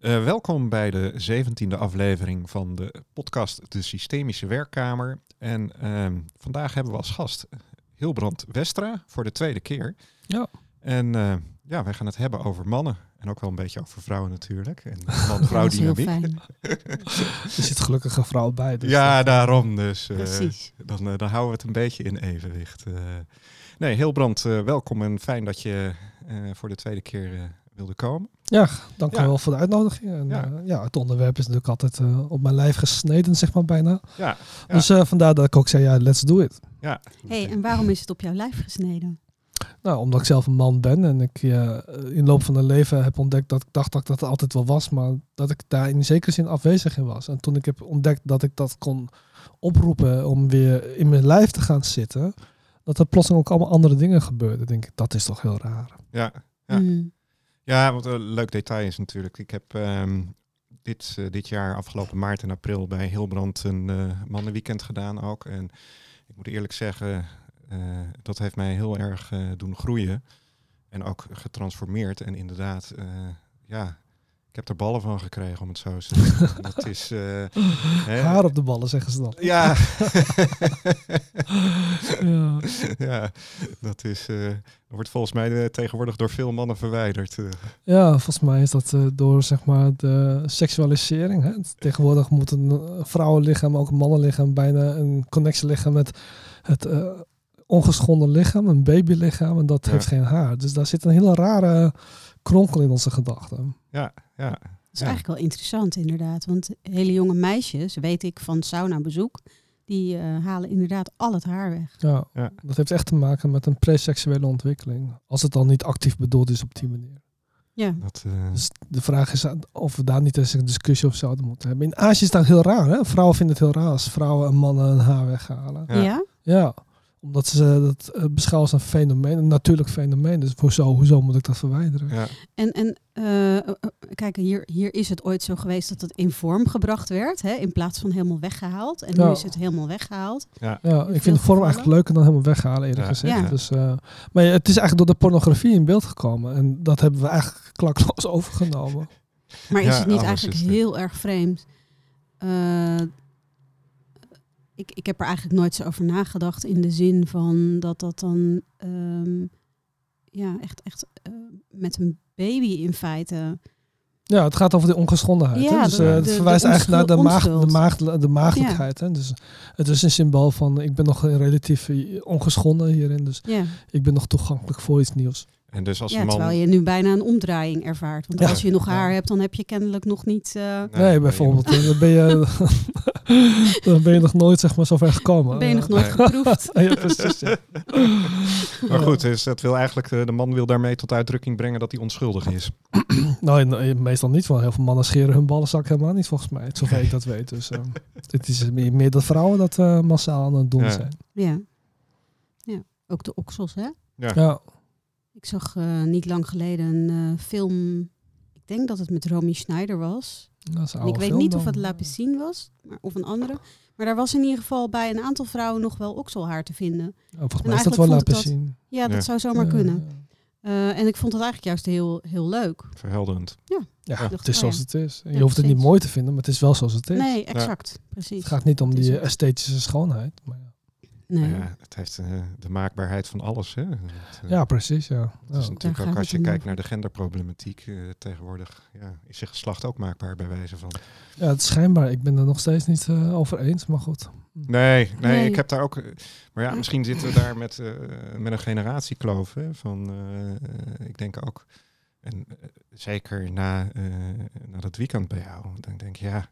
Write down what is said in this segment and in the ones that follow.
Uh, welkom bij de zeventiende aflevering van de podcast De Systemische Werkkamer. En uh, vandaag hebben we als gast Hilbrand Westra voor de tweede keer. Ja. En uh, ja, wij gaan het hebben over mannen. En ook wel een beetje over vrouwen natuurlijk. En man-vrouw dynamiek. er zit gelukkig een vrouw bij. Dus ja, daarom. Dus uh, dan, uh, dan houden we het een beetje in evenwicht. nee, Hilbrand, welkom en fijn dat je voor de tweede keer wilde komen. Ja, dank ja. wel voor de uitnodiging. En, ja. Uh, ja. het onderwerp is natuurlijk altijd uh, op mijn lijf gesneden, zeg maar bijna. Ja. Dus uh, vandaar dat ik ook zei, ja, let's do it. Ja. hey, en waarom is het op jouw lijf gesneden? Nou, omdat ik zelf een man ben en ik in loop van mijn leven heb ontdekt dat ik dacht dat ik dat altijd wel was, maar dat ik daar in zekere zin afwezig in was. En toen ik heb ontdekt dat ik dat kon oproepen om weer in mijn lijf te gaan zitten, dat er plotseling ook allemaal andere dingen gebeurden. denk ik, dat is toch heel raar. Ja, ja. Mm. Ja, wat een leuk detail is natuurlijk. Ik heb um, dit, uh, dit jaar, afgelopen maart en april, bij Hilbrand een uh, mannenweekend gedaan ook. En ik moet eerlijk zeggen, uh, dat heeft mij heel erg doen groeien. En ook getransformeerd. En inderdaad, ja, ik heb er ballen van gekregen, om het zo te zeggen. dat is... Uh, Haar op de ballen, zeggen ze dan. Ja. ja. ja. dat is... Uh, wordt volgens mij tegenwoordig door veel mannen verwijderd. Ja, volgens mij is dat door zeg maar de seksualisering. Hè? Tegenwoordig moet een vrouwenlichaam, ook een mannenlichaam, bijna een connectie liggen met het ongeschonden lichaam, een babylichaam. En dat ja. heeft geen haar. Dus daar zit een hele rare kronkel in onze gedachten. Ja, ja. Dat is eigenlijk wel interessant inderdaad. Want hele jonge meisjes, weet ik van sauna bezoek, die uh, halen inderdaad al het haar weg. Ja, ja, dat heeft echt te maken met een preseksuele ontwikkeling. Als het dan niet actief bedoeld is op die manier. Ja. Dat, uh... dus de vraag is of we daar niet eens een discussie over zouden moeten hebben. In Azië is dat heel raar. Hè? Vrouwen vinden het heel raar als vrouwen en mannen hun haar weghalen. Ja? Ja. Omdat ze dat uh, beschouwen als een fenomeen, een natuurlijk fenomeen. Dus hoezo, hoezo moet ik dat verwijderen? Ja. En, en uh, kijk, hier, hier is het ooit zo geweest dat het in vorm gebracht werd, hè, in plaats van helemaal weggehaald. En nu is het helemaal weggehaald. Ja. Ja, ik vind de vorm gevallen. eigenlijk leuker dan helemaal weghalen, eerlijk Ja. gezegd. Ja. Dus, uh, maar het is eigenlijk door de pornografie in beeld gekomen. En dat hebben we eigenlijk klakloos overgenomen. Maar is Ja, het niet eigenlijk is heel erg vreemd? Uh, ik, ik heb er eigenlijk nooit zo over nagedacht in de zin van dat dat dan um, ja, echt, echt uh, met een baby in feite. Ja, het gaat over de ongeschondenheid. Ja, hè? Dus de- uh, het de- verwijst de eigenlijk naar de, maagd, de, maagd, de maagdelijkheid. Hè? Dus het is een symbool van ik ben nog relatief ongeschonden hierin. Dus Ja, ik ben nog toegankelijk voor iets nieuws. En dus als ja man... terwijl je nu bijna een omdraaiing ervaart. Want Ja. als je nog haar Ja. hebt, dan heb je kennelijk nog niet. uh, Nee, bijvoorbeeld. eh, Dan ben je, dan ben je nog nooit zeg maar, zo ver gekomen. ben je nog nooit Nee. geproefd. ja, precies. Ja. Maar goed, dus dat wil eigenlijk, de, de man wil daarmee tot uitdrukking brengen dat hij onschuldig is. Nou, meestal niet. Want heel veel mannen scheren hun ballenzak helemaal niet, volgens mij. Zover ik dat weet. Dus uh, het is meer, dat vrouwen dat uh, massaal aan het doen Ja. zijn. Ja. ja, ook de oksels, hè? Ja. Ja, Ik zag uh, niet lang geleden een uh, film. Ik denk dat het met Romy Schneider was. dat is ik weet film niet of het La Piscine was, maar, of een andere. Maar daar was in ieder geval bij een aantal vrouwen nog wel okselhaar te vinden. Oh, volgens En mij is dat wel zien. Ja, dat Ja. zou zomaar Ja, kunnen. Uh, en ik vond het eigenlijk juist heel, heel leuk. Verhelderend. Ja, dacht, het is oh zoals ja. het is. En je Ja, hoeft het niet mooi te vinden, maar het is wel zoals het is. Nee, exact. Precies. Het gaat niet om die esthetische schoonheid. Maar ja. Nee. Ja, het heeft eh, de maakbaarheid van alles. Hè? Het, eh, ja, precies. Ja. Het Ja. is natuurlijk ook als je kijkt naar de genderproblematiek eh, tegenwoordig, ja, is je geslacht ook maakbaar bij wijze van. ja, het is schijnbaar. Ik ben er nog steeds niet uh, over eens, maar goed. Nee, nee, Nee. ik heb daar ook. Maar ja, misschien zitten we daar met, eh, met een generatiekloof. Hè, van, ik denk ook, en zeker na, eh, na dat weekend bij jou, dan denk ik ja,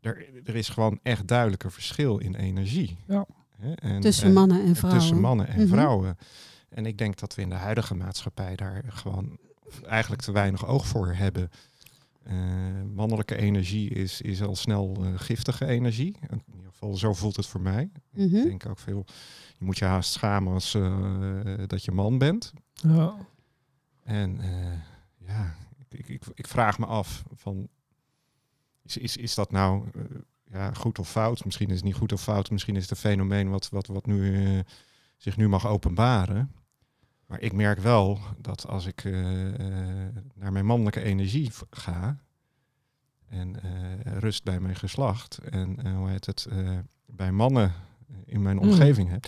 er, er is gewoon echt duidelijk een verschil in energie. Ja. Hè, en, Tussen en- mannen en vrouwen. Tussen mannen en Mhm. vrouwen. En ik denk dat we in de huidige maatschappij daar gewoon eigenlijk te weinig oog voor hebben. Eh, mannelijke energie is, is al snel eh, giftige energie. In ieder geval, zo voelt het voor mij. Mhm. Ik denk ook veel, je moet je haast schamen als eh, dat je man bent. Ja. En eh, ja, ik, ik, ik vraag me af van, is, is, is dat nou eh, ja, goed of fout? Misschien is het niet goed of fout. Misschien is het een fenomeen wat, wat, wat nu, eh, zich nu mag openbaren. Maar ik merk wel dat als ik eh, eh, naar mijn mannelijke energie ga, en rust bij mijn geslacht en hoe heet het, bij mannen in mijn Mm. omgeving heb,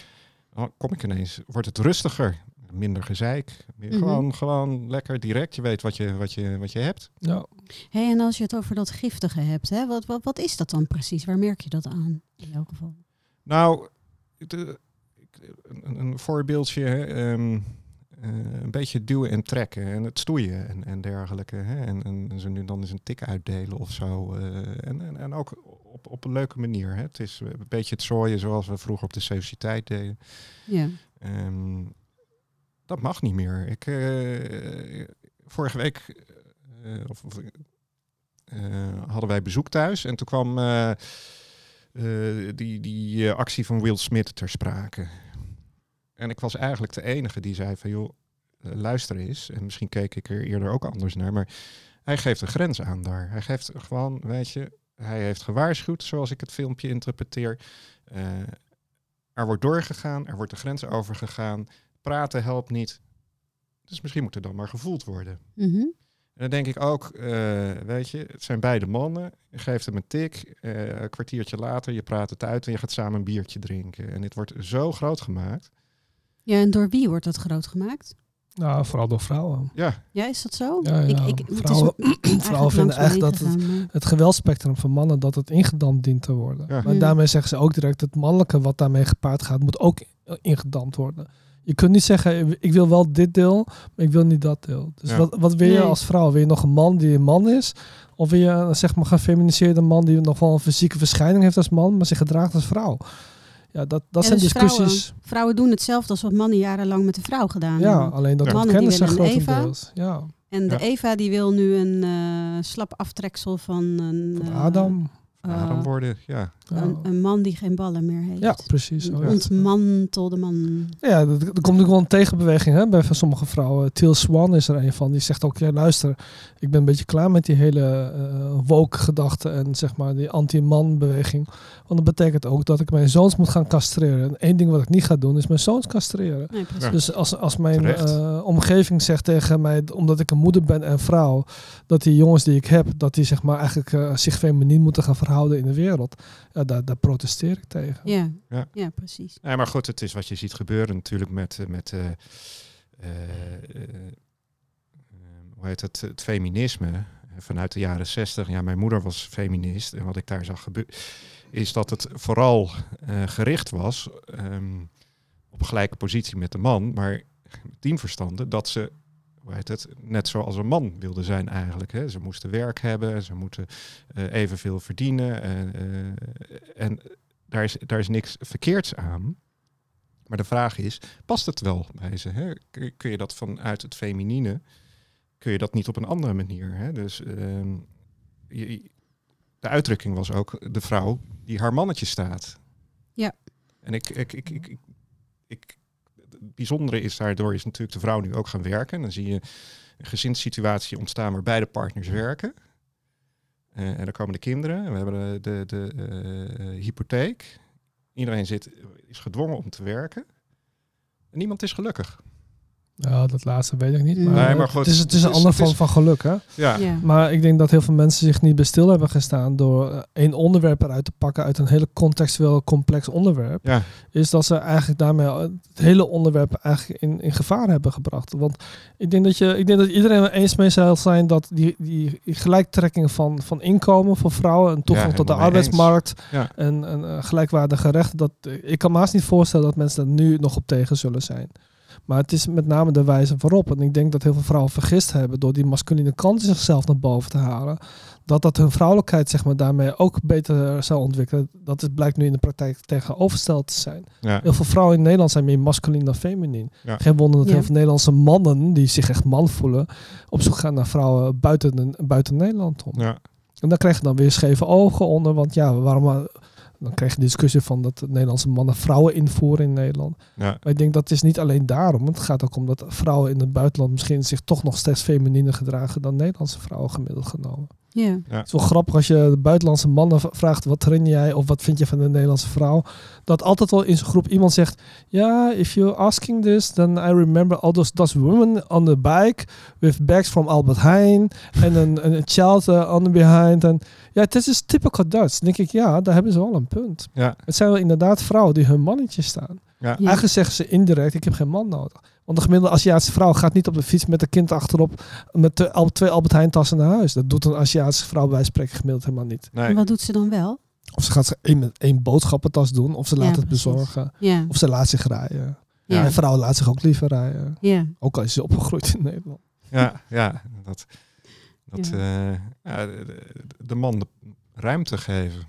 dan kom ik ineens, wordt het rustiger, minder gezeik, meer Mhm. gewoon, gewoon lekker direct. Je weet wat je, wat je, wat je hebt. Ja. Hey, en als je het over dat giftige hebt, hè, wat, wat, wat is dat dan precies? Waar merk je dat aan in elk geval? Nou, de- ik- een, een voorbeeldje, hè, ehm, eh, een beetje duwen en trekken en het stoeien en, en dergelijke. Hè, en, en zo nu dan eens een tik uitdelen of zo. eh, en, en, en ook op, op een leuke manier. Hè. Het is een beetje het zooien zoals we vroeger op de sociëteit deden. Ja. Ehm, dat mag niet meer. Ik, eh, vorige week eh, of, eh, hadden wij bezoek thuis en toen kwam die, die actie van Will Smith ter sprake. En ik was eigenlijk de enige die zei van joh, luister eens. En misschien keek ik er eerder ook anders naar, maar hij geeft een grens aan daar. Hij geeft gewoon, weet je, hij heeft gewaarschuwd, zoals ik het filmpje interpreteer. Er wordt doorgegaan, er wordt de grens overgegaan. Praten helpt niet. Dus misschien moet er dan maar gevoeld worden. Mhm. En dan denk ik ook, eh, weet je, het zijn beide mannen. Je geeft hem een tik. eh, een kwartiertje later, je praat het uit en je gaat samen een biertje drinken. En dit wordt zo groot gemaakt. Ja, en door wie wordt dat groot gemaakt? Nou, vooral door vrouwen. Ja, Ja, is dat zo? Ja, ja. Ik, ik, het is Vrouwen- vrouwen vinden echt dat maar- Het geweldspectrum van mannen, dat het ingedampt dient te worden. Ja. Maar Mm. daarmee zeggen ze ook direct, het mannelijke wat daarmee gepaard gaat, moet ook ingedampt worden. Je kunt niet zeggen, ik wil wel dit deel, maar ik wil niet dat deel. Dus Ja. wat, wat wil je Nee. als vrouw? Wil je nog een man die een man is? Of wil je een zeg maar gefeminiseerde man die nog wel een fysieke verschijning heeft als man, maar zich gedraagt als vrouw? Ja, dat, dat Ja, zijn dus discussies. Vrouwen, vrouwen doen hetzelfde als wat mannen jarenlang met de vrouw gedaan Ja, hebben. alleen dat Ja. ja. Mannen die ontkennen ze willen een grotendeels. Ja, En de Ja. Eva die wil nu een eh, slap aftreksel van een, van eh, Adam. Adam worden, ja. Een, een man die geen ballen meer heeft. ja, precies. Een het. ontmantelde man. Ja, dat- er komt ook wel een tegenbeweging hè, bij van sommige vrouwen. Til Swan is er een van. Die zegt ook, ja luister, ik ben een beetje klaar met die hele eh woke gedachte en zeg maar die anti-man beweging. Want dat betekent ook dat ik mijn zoons moet gaan castreren. En één ding wat ik niet ga doen is mijn zoons castreren. Nee, precies. Ja. Dus als, als mijn eh, omgeving zegt tegen mij, omdat ik een moeder ben en vrouw, dat die jongens die ik heb, dat die zeg maar eigenlijk eh, zich feminien moeten gaan verhouden in de wereld. Ja, daar, daar protesteer ik tegen. ja. Ja. Ja. precies. Nee, maar goed, het is wat je ziet gebeuren natuurlijk met, eh, met eh, hoe heet het, het feminisme vanuit de jaren zestig. Ja, mijn moeder was feminist en wat ik daar zag gebeuren is dat het vooral eh, gericht was ehm, op gelijke positie met de man, maar tien verstanden dat ze hoe heet het, net zoals een man wilde zijn eigenlijk. Hè. Ze moesten werk hebben, ze moeten eh, evenveel verdienen. eh, eh, en daar is, daar is niks verkeerds aan. Maar de vraag is, past het wel bij ze? Hè? Kun, je dat vanuit het feminine, kun je dat niet op een andere manier? Hè? Dus ehm, je- de uitdrukking was ook de vrouw die haar mannetje staat. Ja. En ik, ik, ik, ik, ik, bijzondere is daardoor is natuurlijk de vrouw nu ook gaan werken. Dan zie je een gezinssituatie ontstaan waar beide partners werken. Eh, en dan komen de kinderen. En we hebben de, de, de eh, hypotheek. Iedereen zit, is gedwongen om te werken. En niemand is gelukkig. Ja, dat laatste weet ik niet. Maar, Nee, eh, maar goed, het is, het is een ander is- vorm van geluk, hè? Ja, Ja. Maar ik denk dat heel veel mensen zich niet bij stil hebben gestaan door eh, één onderwerp eruit te pakken uit een hele contextueel complex onderwerp. ja. Is dat ze eigenlijk daarmee al het hele onderwerp eigenlijk in, in gevaar hebben gebracht. Want ik denk dat, je, ik denk dat iedereen het eens mee zal zijn dat die, die gelijktrekking van, van inkomen voor vrouwen en toegang Ja, tot de arbeidsmarkt Ja. en, en eh, gelijkwaardige rechten, dat, eh, ik kan me haast niet voorstellen dat mensen daar nu nog op tegen zullen zijn. Maar het is met name de wijze waarop. En ik denk dat heel veel vrouwen vergist hebben door die masculine kant in zichzelf naar boven te halen. Dat dat hun vrouwelijkheid zeg maar, daarmee ook beter zou ontwikkelen. Dat is, blijkt nu in de praktijk tegenovergesteld te zijn. Ja. Heel veel vrouwen in Nederland zijn meer masculin dan feminien. Ja. Geen wonder dat Ja. heel veel Nederlandse mannen, die zich echt man voelen, op zoek gaan naar vrouwen buiten, buiten Nederland om. Ja. En daar krijg je dan weer scheve ogen onder. Want ja, waarom... Dan krijg je de discussie van dat de Nederlandse mannen vrouwen invoeren in Nederland. Ja. Maar ik denk dat het is niet alleen daarom. Het gaat ook om dat vrouwen in het buitenland misschien zich toch nog steeds femininer gedragen dan Nederlandse vrouwen gemiddeld genomen. Ja. Het is wel grappig als je de buitenlandse mannen vraagt wat train jij of wat vind je van de Nederlandse vrouw. Dat altijd wel in zo'n groep iemand zegt, ja, if you're asking this, then I remember all those Dutch women on the bike with bags from Albert Heijn en een, een child uh, on the behind. En ja, het is dus typical Dutch. Dan denk ik, ja, daar hebben ze wel een punt. Ja, Het zijn wel inderdaad vrouwen die hun mannetje staan. ja. Ja. Eigenlijk zeggen ze indirect, ik heb geen man nodig. Want de gemiddelde Aziatische vrouw gaat niet op de fiets met een kind achterop met twee, Al- twee Albert Heijn tassen naar huis. Dat doet een Aziatische vrouw bij wijze van spreken gemiddeld helemaal niet. En Nee. wat doet ze dan wel? Of ze gaat ze één, één boodschappentas doen, of ze laat Ja, het precies. bezorgen, Ja. of ze laat zich rijden. Ja. En vrouwen laten zich ook liever rijden. Ja. Ook al is ze opgegroeid in Nederland. Ja, ja, dat, dat Ja. eh, de, de- de man de ruimte geven.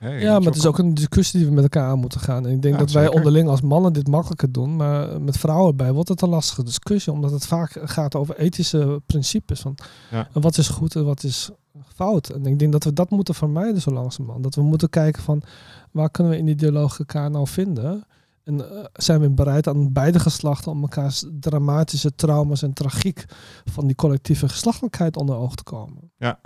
Ja, maar het is ook een discussie die we met elkaar aan moeten gaan. En ik denk Ja, dat wij zeker. onderling als mannen dit makkelijker doen. Maar met vrouwen erbij wordt het een lastige discussie. Omdat het vaak gaat over ethische principes. Van Ja. wat is goed en wat is fout. En ik denk dat we dat moeten vermijden zo langzamerhand. Dat we moeten kijken van waar kunnen we in die dialoog elkaar nou vinden. En eh, zijn we bereid aan beide geslachten om elkaars dramatische trauma's en tragiek van die collectieve geslachtelijkheid onder oog te komen. Ja.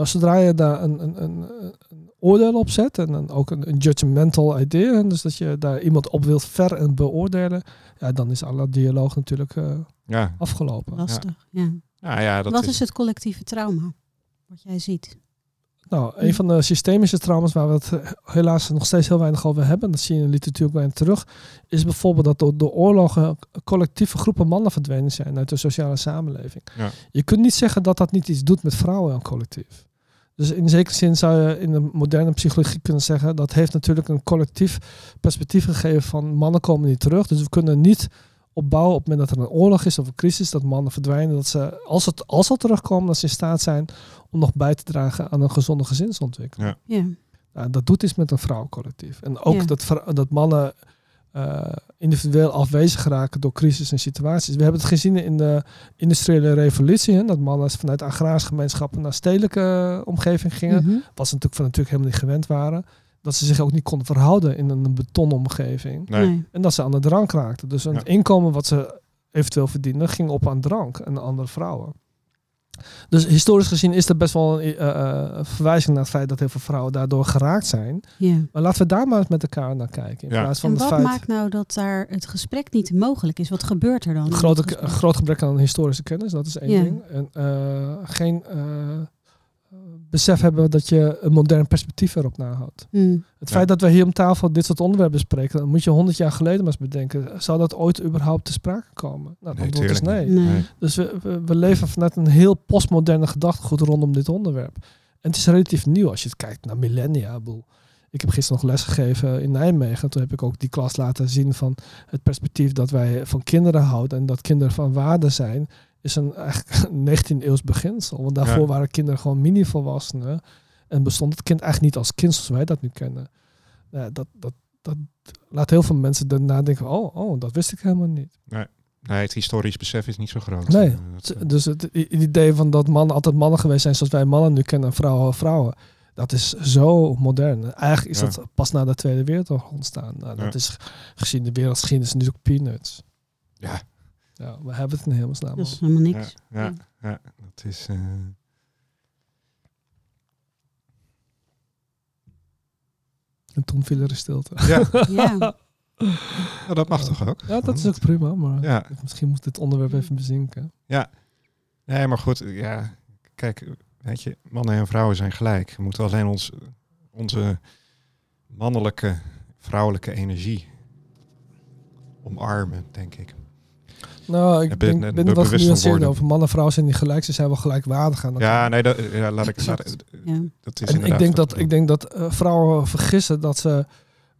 Maar zodra je daar een, een, een, een oordeel op zet en dan ook een, een judgmental idee, en dus dat je daar iemand op wilt ver en beoordelen, ja, dan is alle dialoog natuurlijk eh, Ja, afgelopen. Lastig. Ja. nou ja, dat Wat is, is het collectieve trauma? Wat jij ziet. Nou, een van de systemische trauma's waar we het eh, helaas nog steeds heel weinig over hebben, dat zie je in de literatuur ook weinig terug, is bijvoorbeeld dat door de oorlogen collectieve groepen mannen verdwenen zijn uit de sociale samenleving. Ja. Je kunt niet zeggen dat dat niet iets doet met vrouwen en collectief. Dus in zekere zin zou je in de moderne psychologie kunnen zeggen dat heeft natuurlijk een collectief perspectief gegeven van mannen komen niet terug. Dus we kunnen niet opbouwen op het moment dat er een oorlog is of een crisis, dat mannen verdwijnen, dat ze als het als ze terugkomen, dat ze in staat zijn om nog bij te dragen aan een gezonde gezinsontwikkeling. Ja. Nou, dat doet iets met een vrouwencollectief. En ook Ja. dat, dat mannen eh, individueel afwezig raken door crisis en situaties. We hebben het gezien in de industriële revolutie, hè, dat mannen vanuit agrarische gemeenschappen naar stedelijke eh, omgeving gingen, Mhm. wat ze natuurlijk van natuurlijk helemaal niet gewend waren. Dat ze zich ook niet konden verhouden in een betonomgeving. Nee. Nee. En dat ze aan de drank raakten. Dus het Ja. inkomen wat ze eventueel verdienden, ging op aan drank en andere vrouwen. Dus historisch gezien is er best wel een eh, eh, verwijzing naar het feit dat heel veel vrouwen daardoor geraakt zijn. Ja. Maar laten we daar maar eens met elkaar naar kijken. In Ja. plaats van En het wat feit maakt nou dat daar het gesprek niet mogelijk is? Wat gebeurt er dan? een grote, groot gebrek aan historische kennis, dat is één ding. En eh, geen eh, besef hebben dat je een modern perspectief erop nahoudt. Hmm. Het Ja. feit dat we hier om tafel dit soort onderwerpen bespreken, dan moet je honderd jaar geleden maar eens bedenken. Zou dat ooit überhaupt te sprake komen? Nou, het Nee, antwoord is nee. Nee. Nee. Dus we, we, we leven vanuit een heel postmoderne gedachtegoed rondom dit onderwerp. En het is relatief nieuw als je het kijkt naar millennia. Ik bedoel, Ik heb gisteren nog les gegeven in Nijmegen. Toen heb ik ook die klas laten zien van het perspectief dat wij van kinderen houden en dat kinderen van waarde zijn, is een eigenlijk een 19e eeuws beginsel. Want daarvoor Ja. waren kinderen gewoon mini-volwassenen en bestond het kind eigenlijk niet als kind zoals wij dat nu kennen. Dat, dat, dat laat heel veel mensen daarna denken, oh, oh, dat wist ik helemaal niet. Nee, het historisch besef is niet zo groot. Nee. Eh, dat, eh, Dus het idee van dat mannen altijd mannen geweest zijn zoals wij mannen nu kennen en vrouwen vrouwen. Dat is zo modern. Eigenlijk is Ja. dat pas na de Tweede Wereldoorlog ontstaan. Nou, dat Ja. is gezien de wereldgeschiedenis natuurlijk peanuts. Ja. Ja, we hebben het in hemelsnaam Dat is helemaal ja, niks. ja, ja, dat is... eh, En toen viel er stilte. ja, Ja. nou, dat mag toch ook? Ja, dat is ook prima, maar Ja, misschien moet dit onderwerp even bezinken. nee, maar goed, ja, kijk, weet je, mannen en vrouwen zijn gelijk. We moeten alleen ons, onze mannelijke, vrouwelijke energie omarmen, denk ik. Nou, ik ben- denk, ben ben er van genuanceerd over. Mannen en vrouwen zijn niet gelijk, ze zijn wel gelijkwaardig aan elkaar. Ja, nee, dat, ja, laat ik... Laat, Exact. Ja. dat is En ik denk dat, ik denk dat eh, vrouwen vergissen dat ze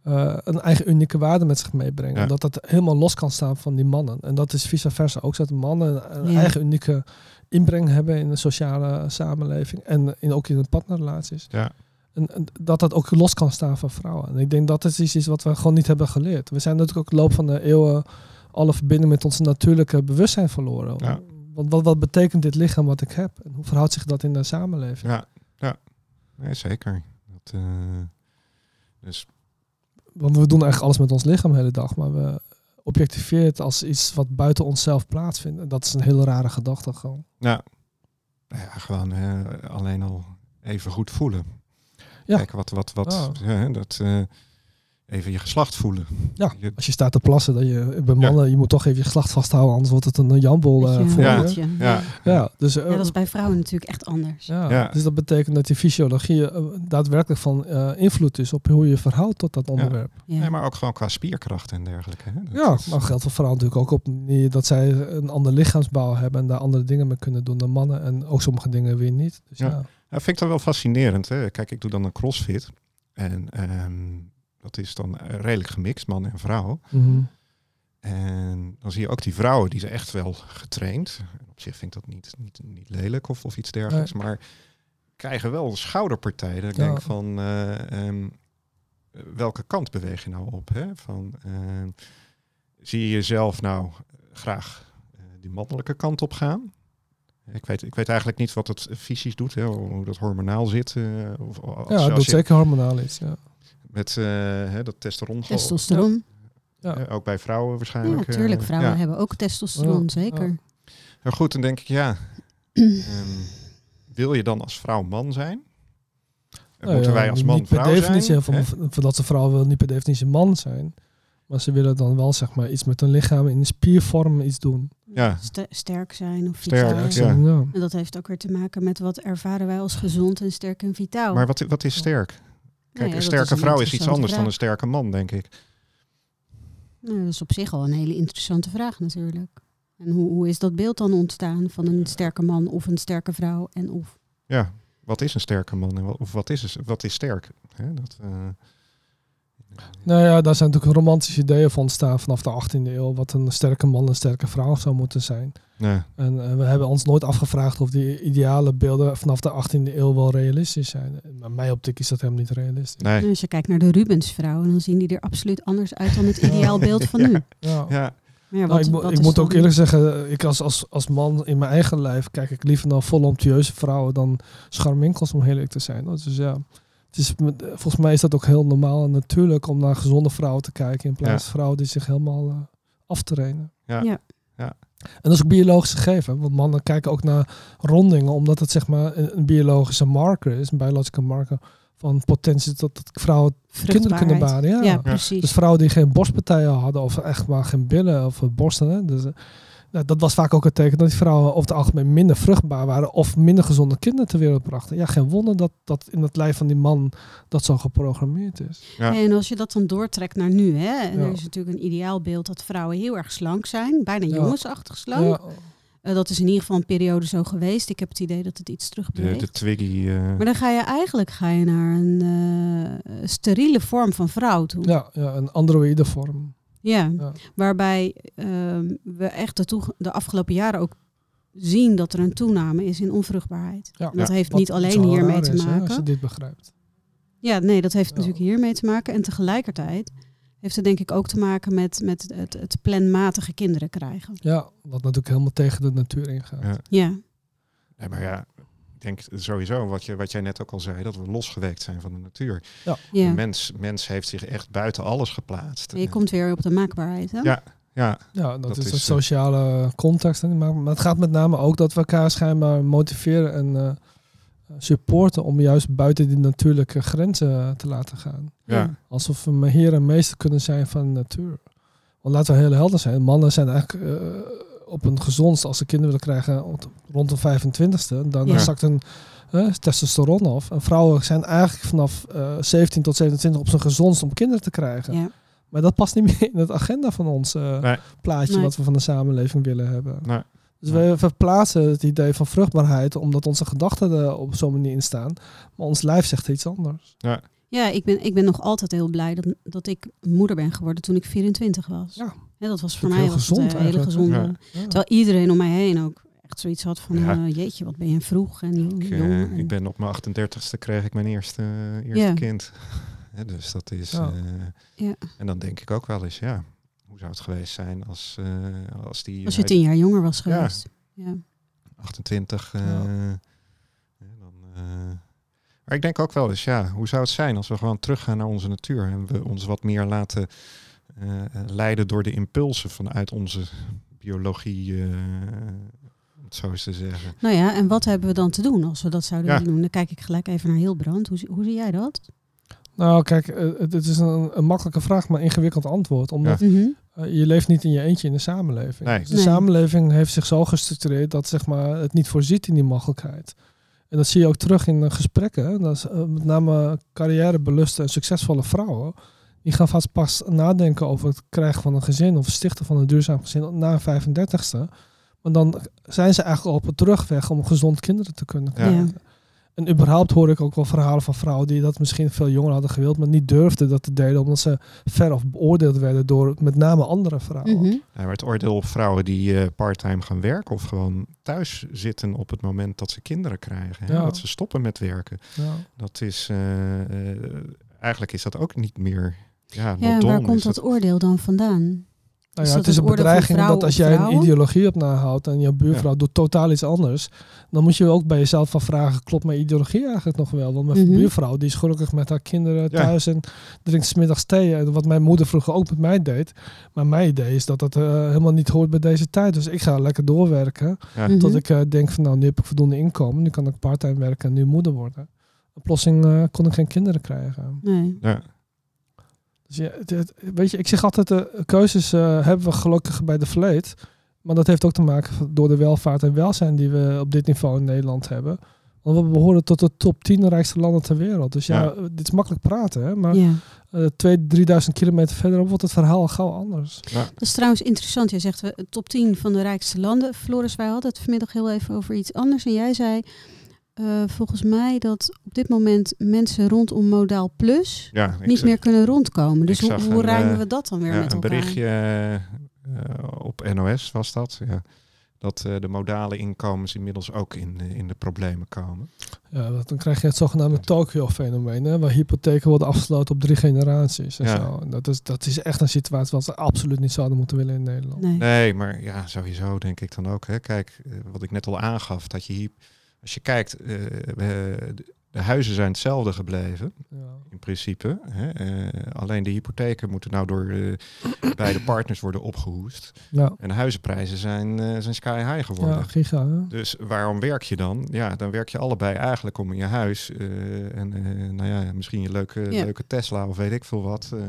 eh, een eigen unieke waarde met zich meebrengen. Ja. Dat dat helemaal los kan staan van die mannen. En dat is vice versa ook dat mannen een Ja. eigen unieke inbreng hebben in de sociale samenleving. En in, ook in de partnerrelaties. Ja. En, en dat dat ook los kan staan van vrouwen. En ik denk dat is iets is wat we gewoon niet hebben geleerd. We zijn natuurlijk ook in de loop van de eeuwen alle verbinding met ons natuurlijke bewustzijn verloren. Ja. Want wat, wat betekent dit lichaam wat ik heb? En hoe verhoudt zich dat in de samenleving? Ja, ja. Nee, zeker. Dat, eh, dus Want we doen eigenlijk alles met ons lichaam de hele dag, maar we objectiveren het als iets wat buiten onszelf plaatsvindt. En dat is een hele rare gedachte gewoon. Ja. nou ja, gewoon alleen al even goed voelen. Ja. Kijken wat, wat, wat, Ah. dat, eh, even je geslacht voelen. Ja, Je- als je staat te plassen, dat je, bij mannen, je moet toch even je geslacht vasthouden, anders wordt het een jambol eh, Beetje voor Ja. je. ja. Ja, dus, eh, Ja, dat is bij vrouwen natuurlijk echt anders. ja, Ja. dus dat betekent dat die fysiologie eh, daadwerkelijk van eh, invloed is op hoe je verhoudt tot dat onderwerp. Ja. Nee, maar ook gewoon qua spierkracht en dergelijke. Hè? Dat Ja, is- maar geldt voor vrouwen natuurlijk ook op dat zij een ander lichaamsbouw hebben en daar andere dingen mee kunnen doen dan mannen. En ook sommige dingen weer niet. Dus Ja. vind ik dan wel fascinerend. Hè? Kijk, ik doe dan een crossfit. En ehm, dat is dan eh, redelijk gemixt, man en vrouw. Mhm. En dan zie je ook die vrouwen, die zijn echt wel getraind. Op zich vind ik dat niet, niet, niet lelijk of, of iets dergelijks. Maar krijgen wel schouderpartijen. Dat ik Ja. denk van, eh, ehm, welke kant beweeg je nou op? Hè? Van, ehm, zie je jezelf nou graag eh, die mannelijke kant op gaan? Ik weet, ik weet eigenlijk niet wat het fysisch doet, hè, hoe dat hormonaal zit. of, ja, je zeker hormonaal iets. Ja. Met eh, hè, dat testosteron. Testosteron. Ja. Eh, ook bij vrouwen Ja, waarschijnlijk. eh, natuurlijk. Vrouwen ja. hebben ook testosteron, Ja, zeker. Ja, goed, dan denk ik, ja, ehm, wil je dan als vrouw man zijn? Nou moeten ja, wij als niet man per vrouw definitie, zijn? Van, dat ze vrouw wil niet per definitie man zijn. Maar ze willen dan wel zeg maar iets met hun lichaam in spiervorm iets doen. Ja. Ste- sterk zijn of Sterk, vitaal. ja. ja. En dat heeft ook weer te maken met wat ervaren wij als gezond en sterk en vitaal. Maar wat, wat is sterk? Kijk, een sterke vrouw is iets anders dan een sterke man, denk ik. Nou, dat is op zich al een hele interessante vraag natuurlijk. En hoe, hoe is dat beeld dan ontstaan van een sterke man of een sterke vrouw? En of Ja, wat is een sterke man? En wat, of wat is, wat is sterk? Hè, dat, eh, Nou ja, daar zijn natuurlijk romantische ideeën van ontstaan vanaf de 18e eeuw. Wat een sterke man en een sterke vrouw zou moeten zijn. nee. En eh, we hebben ons nooit afgevraagd of die ideale beelden vanaf de 18e eeuw wel realistisch zijn. Maar mijn optiek is dat helemaal niet realistisch. nee. Als je kijkt naar de Rubensvrouwen, dan zien die er absoluut anders uit dan het ideaalbeeld van nu. Ja. Ja, ja, Nou, wat- ik wat ik moet ook eerlijk zeggen, ik als, als, als man in mijn eigen lijf kijk ik liever naar voluptueuze vrouwen dan scharminkels om heel eerlijk te zijn. Dus ja, het is, met- volgens mij is dat ook heel normaal en natuurlijk om naar gezonde vrouwen te kijken in plaats Ja. van vrouwen die zich helemaal eh aftrainen. Ja. Ja. Ja. En dat is ook biologisch gegeven, want mannen kijken ook naar rondingen omdat het zeg maar een, een biologische marker is, een biologische marker van potentie dat, dat vrouwen kinderen kunnen baren. Ja, Ja. precies. Dus vrouwen die geen borstpartijen hadden of echt maar geen billen of eh, borsten. Hè? Dus, eh, nou, dat was vaak ook het teken dat die vrouwen over het algemeen minder vruchtbaar waren of minder gezonde kinderen ter wereld brachten. Ja, geen wonder dat, dat in het lijf van die man dat zo geprogrammeerd is. Ja. En als je dat dan doortrekt naar nu, hè, en Ja. er is natuurlijk een ideaalbeeld dat vrouwen heel erg slank zijn, bijna Ja. jongensachtig slank. Ja, Eh, dat is in ieder geval een periode zo geweest. Ik heb het idee dat het iets de, terugbeweegt. de Twiggy. eh, Maar dan ga je eigenlijk ga je naar een eh, steriele vorm van vrouw toe. ja, ja, een androïde vorm. Ja, Ja. waarbij ehm, we echt de, toeg- de afgelopen jaren ook zien dat er een toename is in onvruchtbaarheid. Ja. En dat Ja. heeft Wat niet alleen hiermee te is, hè, maken. als je dit begrijpt. Ja, nee, dat heeft Ja. natuurlijk hiermee te maken. En tegelijkertijd heeft het denk ik ook te maken met, met het, het planmatige kinderen krijgen. Ja, wat natuurlijk helemaal tegen de natuur ingaat. Ja. Ja, Nee, maar ja, denk sowieso wat, je, wat jij net ook al zei, dat we losgeweekt zijn van de natuur. De ja. mens, mens heeft zich echt buiten alles geplaatst. je komt weer op de maakbaarheid. Hè? Ja. Ja, Ja, dat, Dat is is, de eh, sociale context. Maar, het gaat met name ook dat we elkaar schijnbaar motiveren en eh, supporten om juist buiten die natuurlijke grenzen te laten gaan. ja. Alsof we heer en meester kunnen zijn van de natuur. Want laten we heel helder zijn. Mannen zijn eigenlijk eh, op een gezondst als ze kinderen willen krijgen rond- rond de 25ste. Dan Ja. zakt hun eh, testosteron af. En vrouwen zijn eigenlijk vanaf eh 17 tot 27 op zijn gezondst om kinderen te krijgen. Ja. Maar dat past niet meer in het agenda van ons eh, Nee. plaatje Nee. wat we van de samenleving willen hebben. Nee. Dus Nee. we verplaatsen het idee van vruchtbaarheid omdat onze gedachten er op zo'n manier in staan. Maar ons lijf zegt iets anders. Ja, ik ben, ik ben nog altijd heel blij dat, dat ik moeder ben geworden toen ik 24 was. Ja. Dat was voor mij heel was gezond eh, hele gezonde. Ja. Ja. Terwijl iedereen om mij heen ook echt zoiets had van, Ja. eh, jeetje, wat ben je vroeg en jong. Ik, eh, en- ik ben op mijn 38ste kreeg ik mijn eerste, eerste Ja. kind. Hè, dus dat is. Ja. eh, Ja. En dan denk ik ook wel eens, ja, hoe zou het geweest zijn als, eh, als die Als je tien jaar jonger was geweest. Ja. 28. eh, Ja. hè, dan, eh, maar ik denk ook wel eens, ja, hoe zou het zijn als we gewoon teruggaan naar onze natuur en we ons wat meer laten eh, leiden door de impulsen vanuit onze biologie, eh, het zo eens te zeggen. Nou ja, en wat hebben we dan te doen als we dat zouden Ja. doen? Dan kijk ik gelijk even naar Hilbrand. Hoe, zie- hoe zie jij dat? Nou, kijk, eh, het het is een, een makkelijke vraag, maar ingewikkeld antwoord. Omdat Mhm. eh, je leeft niet in je eentje in de samenleving. Nee. Dus de Nee. samenleving heeft zich zo gestructureerd dat zeg maar, het niet voorziet in die mogelijkheid. En dat zie je ook terug in eh, gesprekken. Dat is, eh, met name carrièrebeluste en succesvolle vrouwen. Die gaan vast pas nadenken over het krijgen van een gezin of het stichten van een duurzaam gezin na 35ste. Maar dan zijn ze eigenlijk al op een terugweg om gezond kinderen te kunnen Ja. krijgen. En überhaupt hoor ik ook wel verhalen van vrouwen die dat misschien veel jonger hadden gewild, maar niet durfden dat te delen, omdat ze ver of beoordeeld werden door met name andere vrouwen. Mhm. Ja, maar het oordeel op vrouwen die eh parttime gaan werken of gewoon thuis zitten op het moment dat ze kinderen krijgen. Hè? Ja. Dat ze stoppen met werken. Ja. Dat is, eh, eh, eigenlijk is dat ook niet meer. Ja, Ja, waar komt dat oordeel dan vandaan? Nou ja, het is een bedreiging dat als jij een ideologie op nahoudt en je buurvrouw doet totaal iets anders, dan moet je ook bij jezelf van vragen, klopt mijn ideologie eigenlijk nog wel? Want mijn Mhm. buurvrouw die is gelukkig met haar kinderen Ja. thuis en drinkt 's middags thee. En wat mijn moeder vroeger ook met mij deed. Maar mijn idee is dat dat eh, helemaal niet hoort bij deze tijd. Dus ik ga lekker doorwerken Ja. Mhm. tot ik eh, denk van nou, nu heb ik voldoende inkomen, nu kan ik parttime werken en nu moeder worden. Oplossing eh, kon ik geen kinderen krijgen. Nee. Ja. Dus ja, het- het- weet je, ik zeg altijd, de keuzes eh, hebben we gelukkig bij de vleet. Maar dat heeft ook te maken door de welvaart en welzijn die we op dit niveau in Nederland hebben. Want we behoren tot de top 10 rijkste landen ter wereld. Dus ja, Ja. eh, dit is makkelijk praten. Hè? Maar Ja. eh 2.000, 3.000 kilometer verderop wordt het verhaal al gauw anders. Dat is trouwens interessant. Jij zegt we top 10 van de rijkste landen. Floris, wij hadden het vanmiddag heel even over iets anders. En jij zei eh, volgens mij dat op dit moment mensen rondom Modaal Plus Ja, niet zag- meer kunnen rondkomen. Dus hoe, hoe een, rijmen eh, we dat dan weer ja, met een elkaar? berichtje eh, op NOS was dat. Ja. Dat eh, de modale inkomens inmiddels ook in, in de problemen komen. Ja, dan krijg je het zogenaamde Tokyo-fenomeen. hè, Waar hypotheken worden afgesloten op drie generaties. En Ja. zo. En dat, is, dat is echt een situatie wat we absoluut niet zouden moeten willen in Nederland. Nee. Nee, maar ja, sowieso denk ik dan ook. Hè. Kijk, wat ik net al aangaf, dat je hier, als je kijkt, eh, de- huizen zijn hetzelfde gebleven, Ja. in principe. Hè. Eh, alleen de hypotheken moeten nou door eh, beide partners worden opgehoest. Ja, En de huizenprijzen zijn, eh, zijn sky high geworden. ja giga. Hè? Dus waarom werk je dan? Ja, dan werk je allebei eigenlijk om in je huis eh, en eh, nou ja, misschien je leuke, Ja. leuke Tesla of weet ik veel wat eh,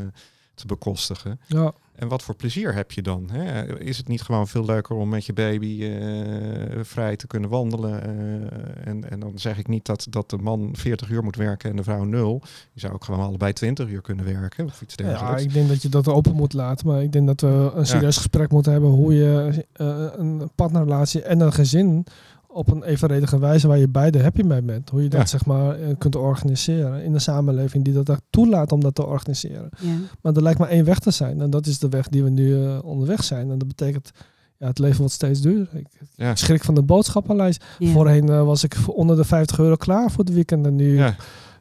te bekostigen. Ja, En wat voor plezier heb je dan? Hè? Is het niet gewoon veel leuker om met je baby eh, vrij te kunnen wandelen? eh, en, en dan zeg ik niet dat, dat de man 40 uur moet werken en de vrouw nul. Je zou ook gewoon allebei 20 uur kunnen werken of iets ja, dergelijks. ik denk dat je dat open moet laten. Maar ik denk dat we een serieus gesprek moeten hebben hoe je eh, een partnerrelatie en een gezin op een evenredige wijze waar je beide happy mee bent. Hoe je dat Ja. zeg maar eh, kunt organiseren in een samenleving die dat toelaat om dat te organiseren. Ja. Maar er lijkt maar één weg te zijn. En dat is de weg die we nu eh, onderweg zijn. En dat betekent, ja, het leven wordt steeds duurder. Ik ja. schrik van de boodschappenlijst. Ja. Voorheen eh, was ik voor onder de 50 euro klaar voor het weekend. En nu Ja.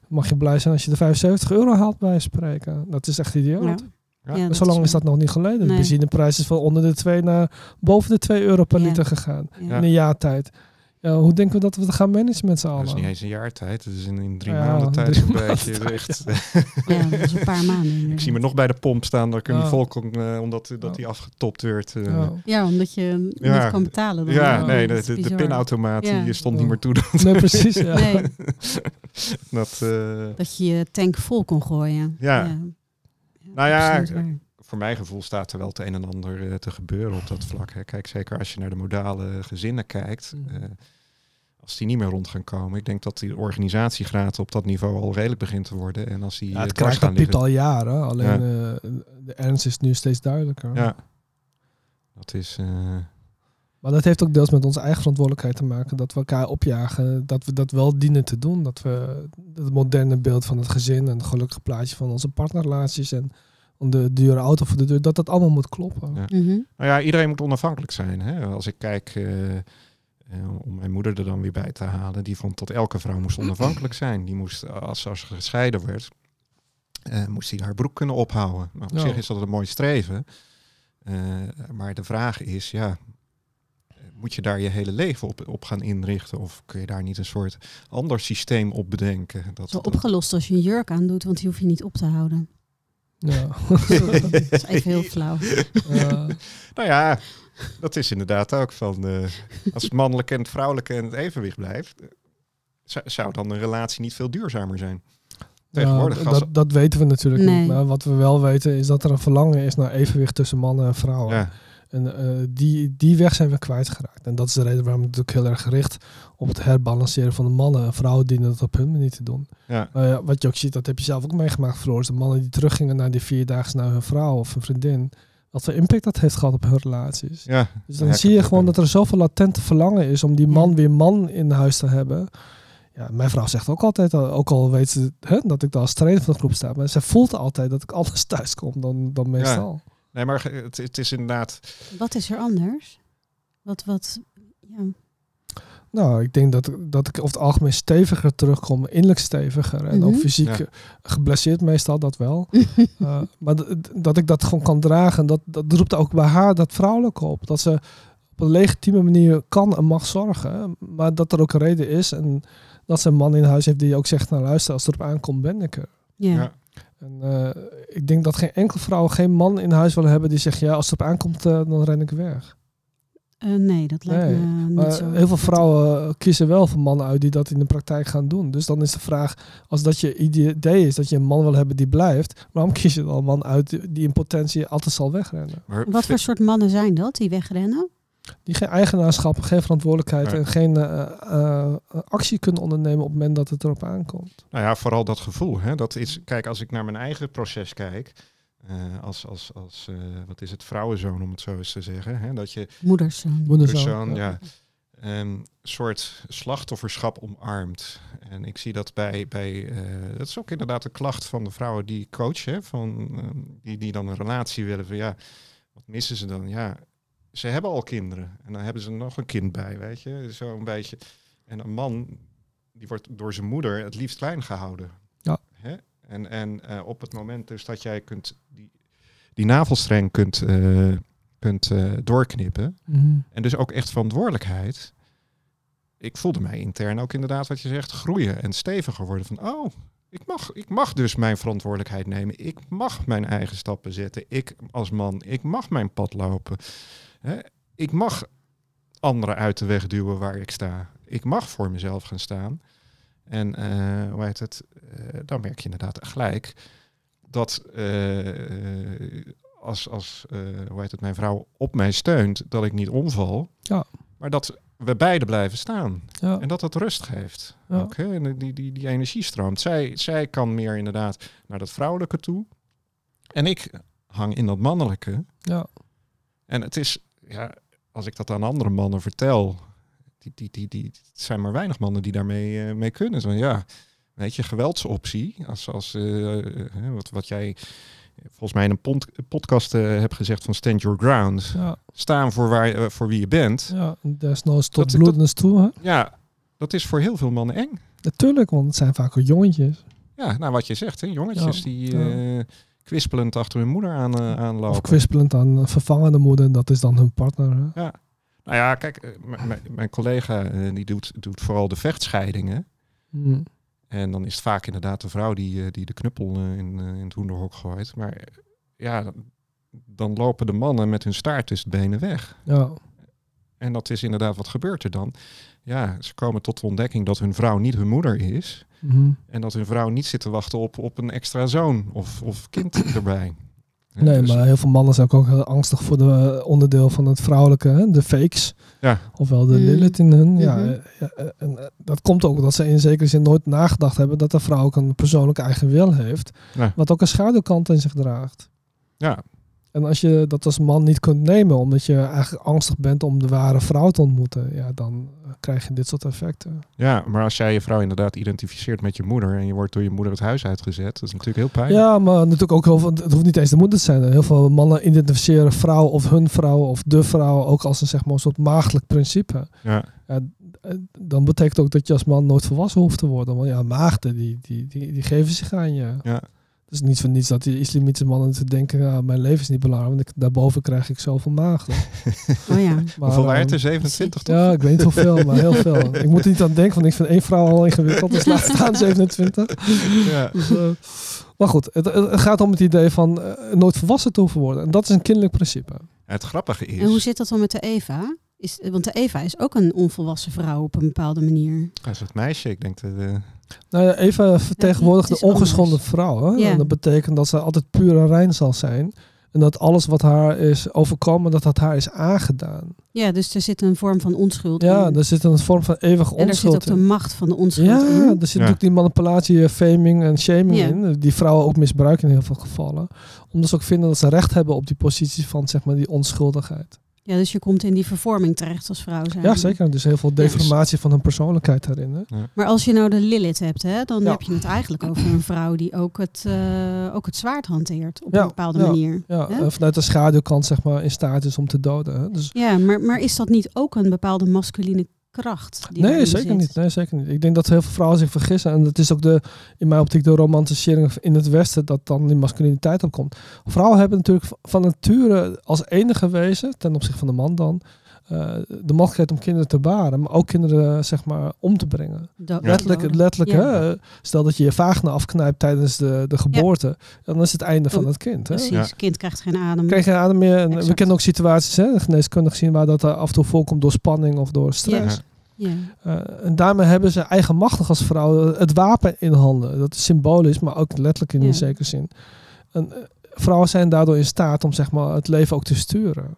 mag je blij zijn als je de 75 euro haalt bij spreken. Dat is echt idioot. Ja. Ja. Ja, En zo lang is dat nog niet geleden. De Nee. benzineprijs is van onder de 2 naar boven de 2 euro per Ja. liter gegaan. Ja. In een jaar tijd. Ja, hoe denken we dat we het gaan managen met z'n Dat is allen? niet eens een jaar tijd. Het is in, in drie Ja, maanden tijd drie maanden beetje. tijd, Echt. Ja, dat is een paar maanden. Ik zie me nog bij de pomp staan. Daar kun je Ja. volk om, eh, omdat dat Ja. die afgetopt werd. eh. Ja. Omdat je Ja. niet kan betalen. Dan. Ja, nee, dat de, pinautomaat Ja. die stond Ja. niet meer toe. Dat, Nee, precies. Ja. Nee, dat, eh, dat je je tank vol kon gooien. Ja. Nou ja. Voor mijn gevoel staat er wel het een en ander eh, te gebeuren op dat vlak. Hè. Kijk, zeker als je naar de modale gezinnen kijkt. Mhm. eh, als die niet meer rond gaan komen. Ik denk dat die organisatiegraad op dat niveau al redelijk begint te worden. En als die Ja, eh, het krijgt dat piept al jaren. Alleen Ja. de ernst is nu steeds duidelijker. Ja, dat is... Maar dat heeft ook deels met onze eigen verantwoordelijkheid te maken. Dat we elkaar opjagen. Dat we dat wel dienen te doen. Dat we het moderne beeld van het gezin en het gelukkige plaatje van onze partnerrelaties en de dure auto voor de deur. Dat dat allemaal moet kloppen. Ja. Mhm. Nou ja, iedereen moet onafhankelijk zijn. Hè? Als ik kijk, eh, eh, om mijn moeder er dan weer bij te halen, die vond dat elke vrouw moest onafhankelijk zijn. Die moest, als, als ze gescheiden werd, eh, moest die haar broek kunnen ophouden. Nou, op Ja. zich is dat een mooi streven. Eh, maar de vraag is, ja, moet je daar je hele leven op, op gaan inrichten? Of kun je daar niet een soort ander systeem op bedenken? Dat, dat- opgelost als je een jurk aandoet, want die hoef je niet op te houden. Ja. Dat is even heel flauw. Ja. Nou ja, dat is inderdaad ook van... eh, als het mannelijke en het vrouwelijke in het evenwicht blijft... eh, zou- zou dan een relatie niet veel duurzamer zijn? Tegenwoordig, Ja, als- dat, dat weten we natuurlijk Nee. niet. Maar wat we wel weten is dat er een verlangen is naar evenwicht tussen mannen en vrouwen. Ja, En eh, die, die weg zijn we kwijtgeraakt. En dat is de reden waarom het natuurlijk heel erg gericht op het herbalanceren van de mannen. En vrouwen dienen dat op hun manier te doen. ja, wat je ook ziet, dat heb je zelf ook meegemaakt vroeger. is De mannen die teruggingen naar die vierdaagse naar hun vrouw of hun vriendin. Wat voor impact dat heeft gehad op hun relaties. ja. Dus dan zie je gewoon ook dat er zoveel latente verlangen is om die Ja. man weer man in huis te hebben. Ja, mijn vrouw zegt ook altijd, al- ook al weet ze hè, dat ik daar als trainer van de groep sta, maar ze voelt altijd dat ik anders thuis kom dan, dan meestal. Nee, maar het, het is inderdaad... Wat is er anders? Wat, wat, ja. Nou, ik denk dat, dat ik over het algemeen steviger terugkom, innerlijk steviger en ook Mhm. fysiek Ja. eh, geblesseerd meestal, dat wel. Uh, maar dat ik dat gewoon kan dragen, dat, dat roept ook bij haar dat vrouwelijke op. Dat ze op een legitieme manier kan en mag zorgen. Maar dat er ook een reden is. En dat ze een man in huis heeft die ook zegt, nou luister, als het erop aankomt, ben ik er. ja. Ja. En uh, ik denk dat geen enkele vrouw geen man in huis wil hebben die zegt, ja, als het erop aankomt, uh, dan ren ik weg. Uh, nee, dat lijkt Nee, me niet Maar zo. heel veel vrouwen kiezen wel voor mannen uit die dat in de praktijk gaan doen. Dus dan is de vraag, als dat je idee is dat je een man wil hebben die blijft, waarom kies je dan een man uit die in potentie altijd zal wegrennen? Maar Wat voor soort mannen zijn dat die wegrennen? Die geen eigenaarschap, geen verantwoordelijkheid en geen uh, uh, actie kunnen ondernemen op het moment dat het erop aankomt. Nou ja, vooral dat gevoel. Hè? Dat is, kijk, als ik naar mijn eigen proces kijk, uh, als, als, als uh, wat is het, vrouwenzoon om het zo eens te zeggen, hè? dat je moederszoon, moederszoon ja, een soort slachtofferschap omarmt. En ik zie dat bij, bij uh, dat is ook inderdaad de klacht van de vrouwen die ik coach, hè? Van, uh, die, die dan een relatie willen van ja, wat missen ze dan? Ja, ze hebben al kinderen en dan hebben ze nog een kind bij, weet je, zo een beetje. En een man die wordt door zijn moeder het liefst klein gehouden. Ja. Hè? En, en uh, op het moment dus dat jij kunt die, die navelstreng kunt, uh, kunt uh, doorknippen. Mm. En dus ook echt verantwoordelijkheid. Ik voelde mij intern ook inderdaad wat je zegt, groeien en steviger worden. Van oh, ik mag, ik mag dus mijn verantwoordelijkheid nemen. Ik mag mijn eigen stappen zetten. Ik als man, ik mag mijn pad lopen. Hè? Ik mag anderen uit de weg duwen waar ik sta. Ik mag voor mezelf gaan staan. En uh, hoe heet het? Uh, dan merk je inderdaad gelijk dat uh, als, als hoe heet het, mijn vrouw op mij steunt, dat ik niet omval. Ja. Maar dat we beide blijven staan. Ja. En dat dat rust geeft. Ja. Ook, hè? En die, die, die energie stroomt. Zij, zij kan meer inderdaad naar dat vrouwelijke toe. En ik hang in dat mannelijke. Ja. En het is, ja, als ik dat aan andere mannen vertel, die, die, die, die, zijn maar weinig mannen die daarmee uh, mee kunnen. Zo, ja, weet je, geweldsoptie. Als, als uh, wat, wat jij volgens mij in een podcast uh, hebt gezegd van stand your ground. Ja. Staan voor, waar, voor wie je bent. Ja, desnoods tot bloedens toe. Hè? Ja, dat is voor heel veel mannen eng. Natuurlijk, want het zijn vaak jongetjes. Ja, nou wat je zegt, hè, jongetjes Ja, die ja. Kwispelend achter hun moeder aan, uh, aanlopen. Of kwispelend aan een vervangende moeder, dat is dan hun partner. Hè? Ja. Nou ja, kijk, uh, mijn collega die doet, doet vooral de vechtscheidingen. Hmm. En dan is het vaak inderdaad de vrouw die, eh, die de knuppel in, in het hoenderhok gooit. Maar eh, ja, dan lopen de mannen met hun staart tussen de benen weg. Ja. En dat is inderdaad, wat gebeurt er dan? Ja, ze komen tot de ontdekking dat hun vrouw niet hun moeder is. Mm -hmm. En dat hun vrouw niet zit te wachten op, op een extra zoon of, of kind erbij. Nee, dus... maar heel veel mannen zijn ook heel angstig voor de uh, onderdeel van het vrouwelijke, hè? de fakes. Ja. Ofwel de mm. Lilith in hun. Mm -hmm. ja, ja, en uh, dat komt ook dat ze in zekere zin nooit nagedacht hebben dat de vrouw ook een persoonlijke eigen wil heeft. Ja. Wat ook een schaduwkant in zich draagt. Ja. En als je dat als man niet kunt nemen, omdat je eigenlijk angstig bent om de ware vrouw te ontmoeten, ja, dan uh, krijg je dit soort effecten. Ja, maar als jij je vrouw inderdaad identificeert met je moeder en je wordt door je moeder het huis uitgezet, dat is natuurlijk heel pijnlijk. Ja, maar natuurlijk ook heel veel, het hoeft niet eens de moeder te zijn. Heel veel mannen identificeren vrouw of hun vrouw of de vrouw ook als een, zeg maar, een soort maagdelijk principe. Ja. ja. dan betekent ook dat je als man nooit volwassen hoeft te worden. Want ja, maagden die, die, die, die geven zich aan je. Ja. Het is niet van niets dat die islamitische mannen te denken, ja, mijn leven is niet belangrijk, want ik, daarboven krijg ik zoveel maagden. Oh ja. Maar, Hoeveel waren het er? 27 toch? Ja, ik weet niet hoeveel, maar heel veel. Ik moet er niet aan denken, want ik vind één vrouw al ingewikkeld, dus laat staan 27. Ja. Dus, eh, maar goed, het, het gaat om het idee van eh, nooit volwassen te hoeven worden. En dat is een kinderlijk principe. Het grappige is... En hoe zit dat dan met de Eva? Is, want de Eva is ook een onvolwassen vrouw op een bepaalde manier. Dat is het meisje, ik denk dat... eh, Nou ja, Eva vertegenwoordigt het de ongeschonden anders. vrouw. Hè? Ja. En dat betekent dat ze altijd puur en rein zal zijn. En dat alles wat haar is overkomen, dat dat haar is aangedaan. Ja, dus er zit een vorm van onschuld Ja, in. er zit een vorm van eeuwige en er zit ook onschuld de macht van de onschuld Ja, in. er zit natuurlijk die manipulatie, eh, faming en shaming Ja. in. Die vrouwen ook misbruiken in heel veel gevallen. Omdat ze ook vinden dat ze recht hebben op die positie van zeg maar, die onschuldigheid. Ja, dus je komt in die vervorming terecht als vrouw zijn. Ja, zeker. Dus heel veel deformatie van hun persoonlijkheid daarin. Hè? Maar als je nou de Lilith hebt, hè, dan Ja. heb je het eigenlijk over een vrouw die ook het, eh, ook het zwaard hanteert op Ja, een bepaalde ja. manier. Ja, Hè? eh, vanuit de schaduwkant zeg maar, in staat is om te doden. Hè? Dus Ja, maar, maar is dat niet ook een bepaalde masculine kracht? Die Nee, zeker zit? niet. Nee, zeker niet. Ik denk dat heel veel vrouwen zich vergissen. En dat is ook de, in mijn optiek de romantisering in het Westen, dat dan die masculiniteit opkomt. Vrouwen hebben natuurlijk van nature als enige wezen, ten opzichte van de man dan, eh, de mogelijkheid om kinderen te baren, maar ook kinderen zeg maar om te brengen. Letterlijk, letterlijk Ja. hè? stel dat je je vagina afknijpt tijdens de, de geboorte, dan is het einde van het kind. Hè? Precies, Ja. kind krijgt geen adem. Krijg je adem meer. En we kennen ook situaties, hè, geneeskundig gezien, waar dat eh, af en toe voorkomt door spanning of door stress. Ja. Ja. Uh, en daarmee hebben ze eigenmachtig als vrouw het wapen in handen. Dat is symbolisch, maar ook letterlijk in Ja. een zekere zin. En, uh, vrouwen zijn daardoor in staat om zeg maar, het leven ook te sturen.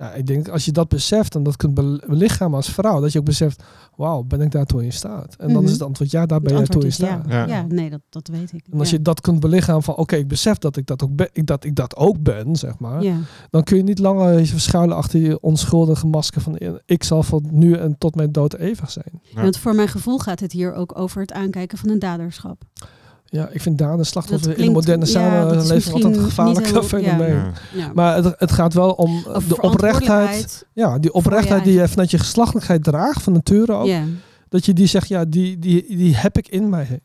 Ja, ik denk als je dat beseft en dat kunt be- belichamen als vrouw, dat je ook beseft, wauw, ben ik daartoe in staat? En dan Mhm. is het antwoord ja, daar ben jij toe in staat. Ja. Ja. Ja. nee, dat, dat weet ik. En als ja. je dat kunt belichamen van, oké, ik besef dat ik dat ook ben, ik, dat ik dat ook ben, zeg maar. ja. Dan kun je niet langer je verschuilen achter je onschuldige masker van, ik zal van nu en tot mijn dood eeuwig zijn. Ja. Want voor mijn gevoel gaat het hier ook over het aankijken van een daderschap. Ja, ik vind daden slachtoffer Dat in de moderne ja, samenleving altijd een gevaarlijk heel- fenomeen. Ja. Ja. Maar het, het gaat wel om de oprechtheid. Ja, die oprechtheid die je vanuit je geslachtelijkheid draagt, van nature ook. Ja. Dat je die zegt, ja, die, die, die heb ik in mij.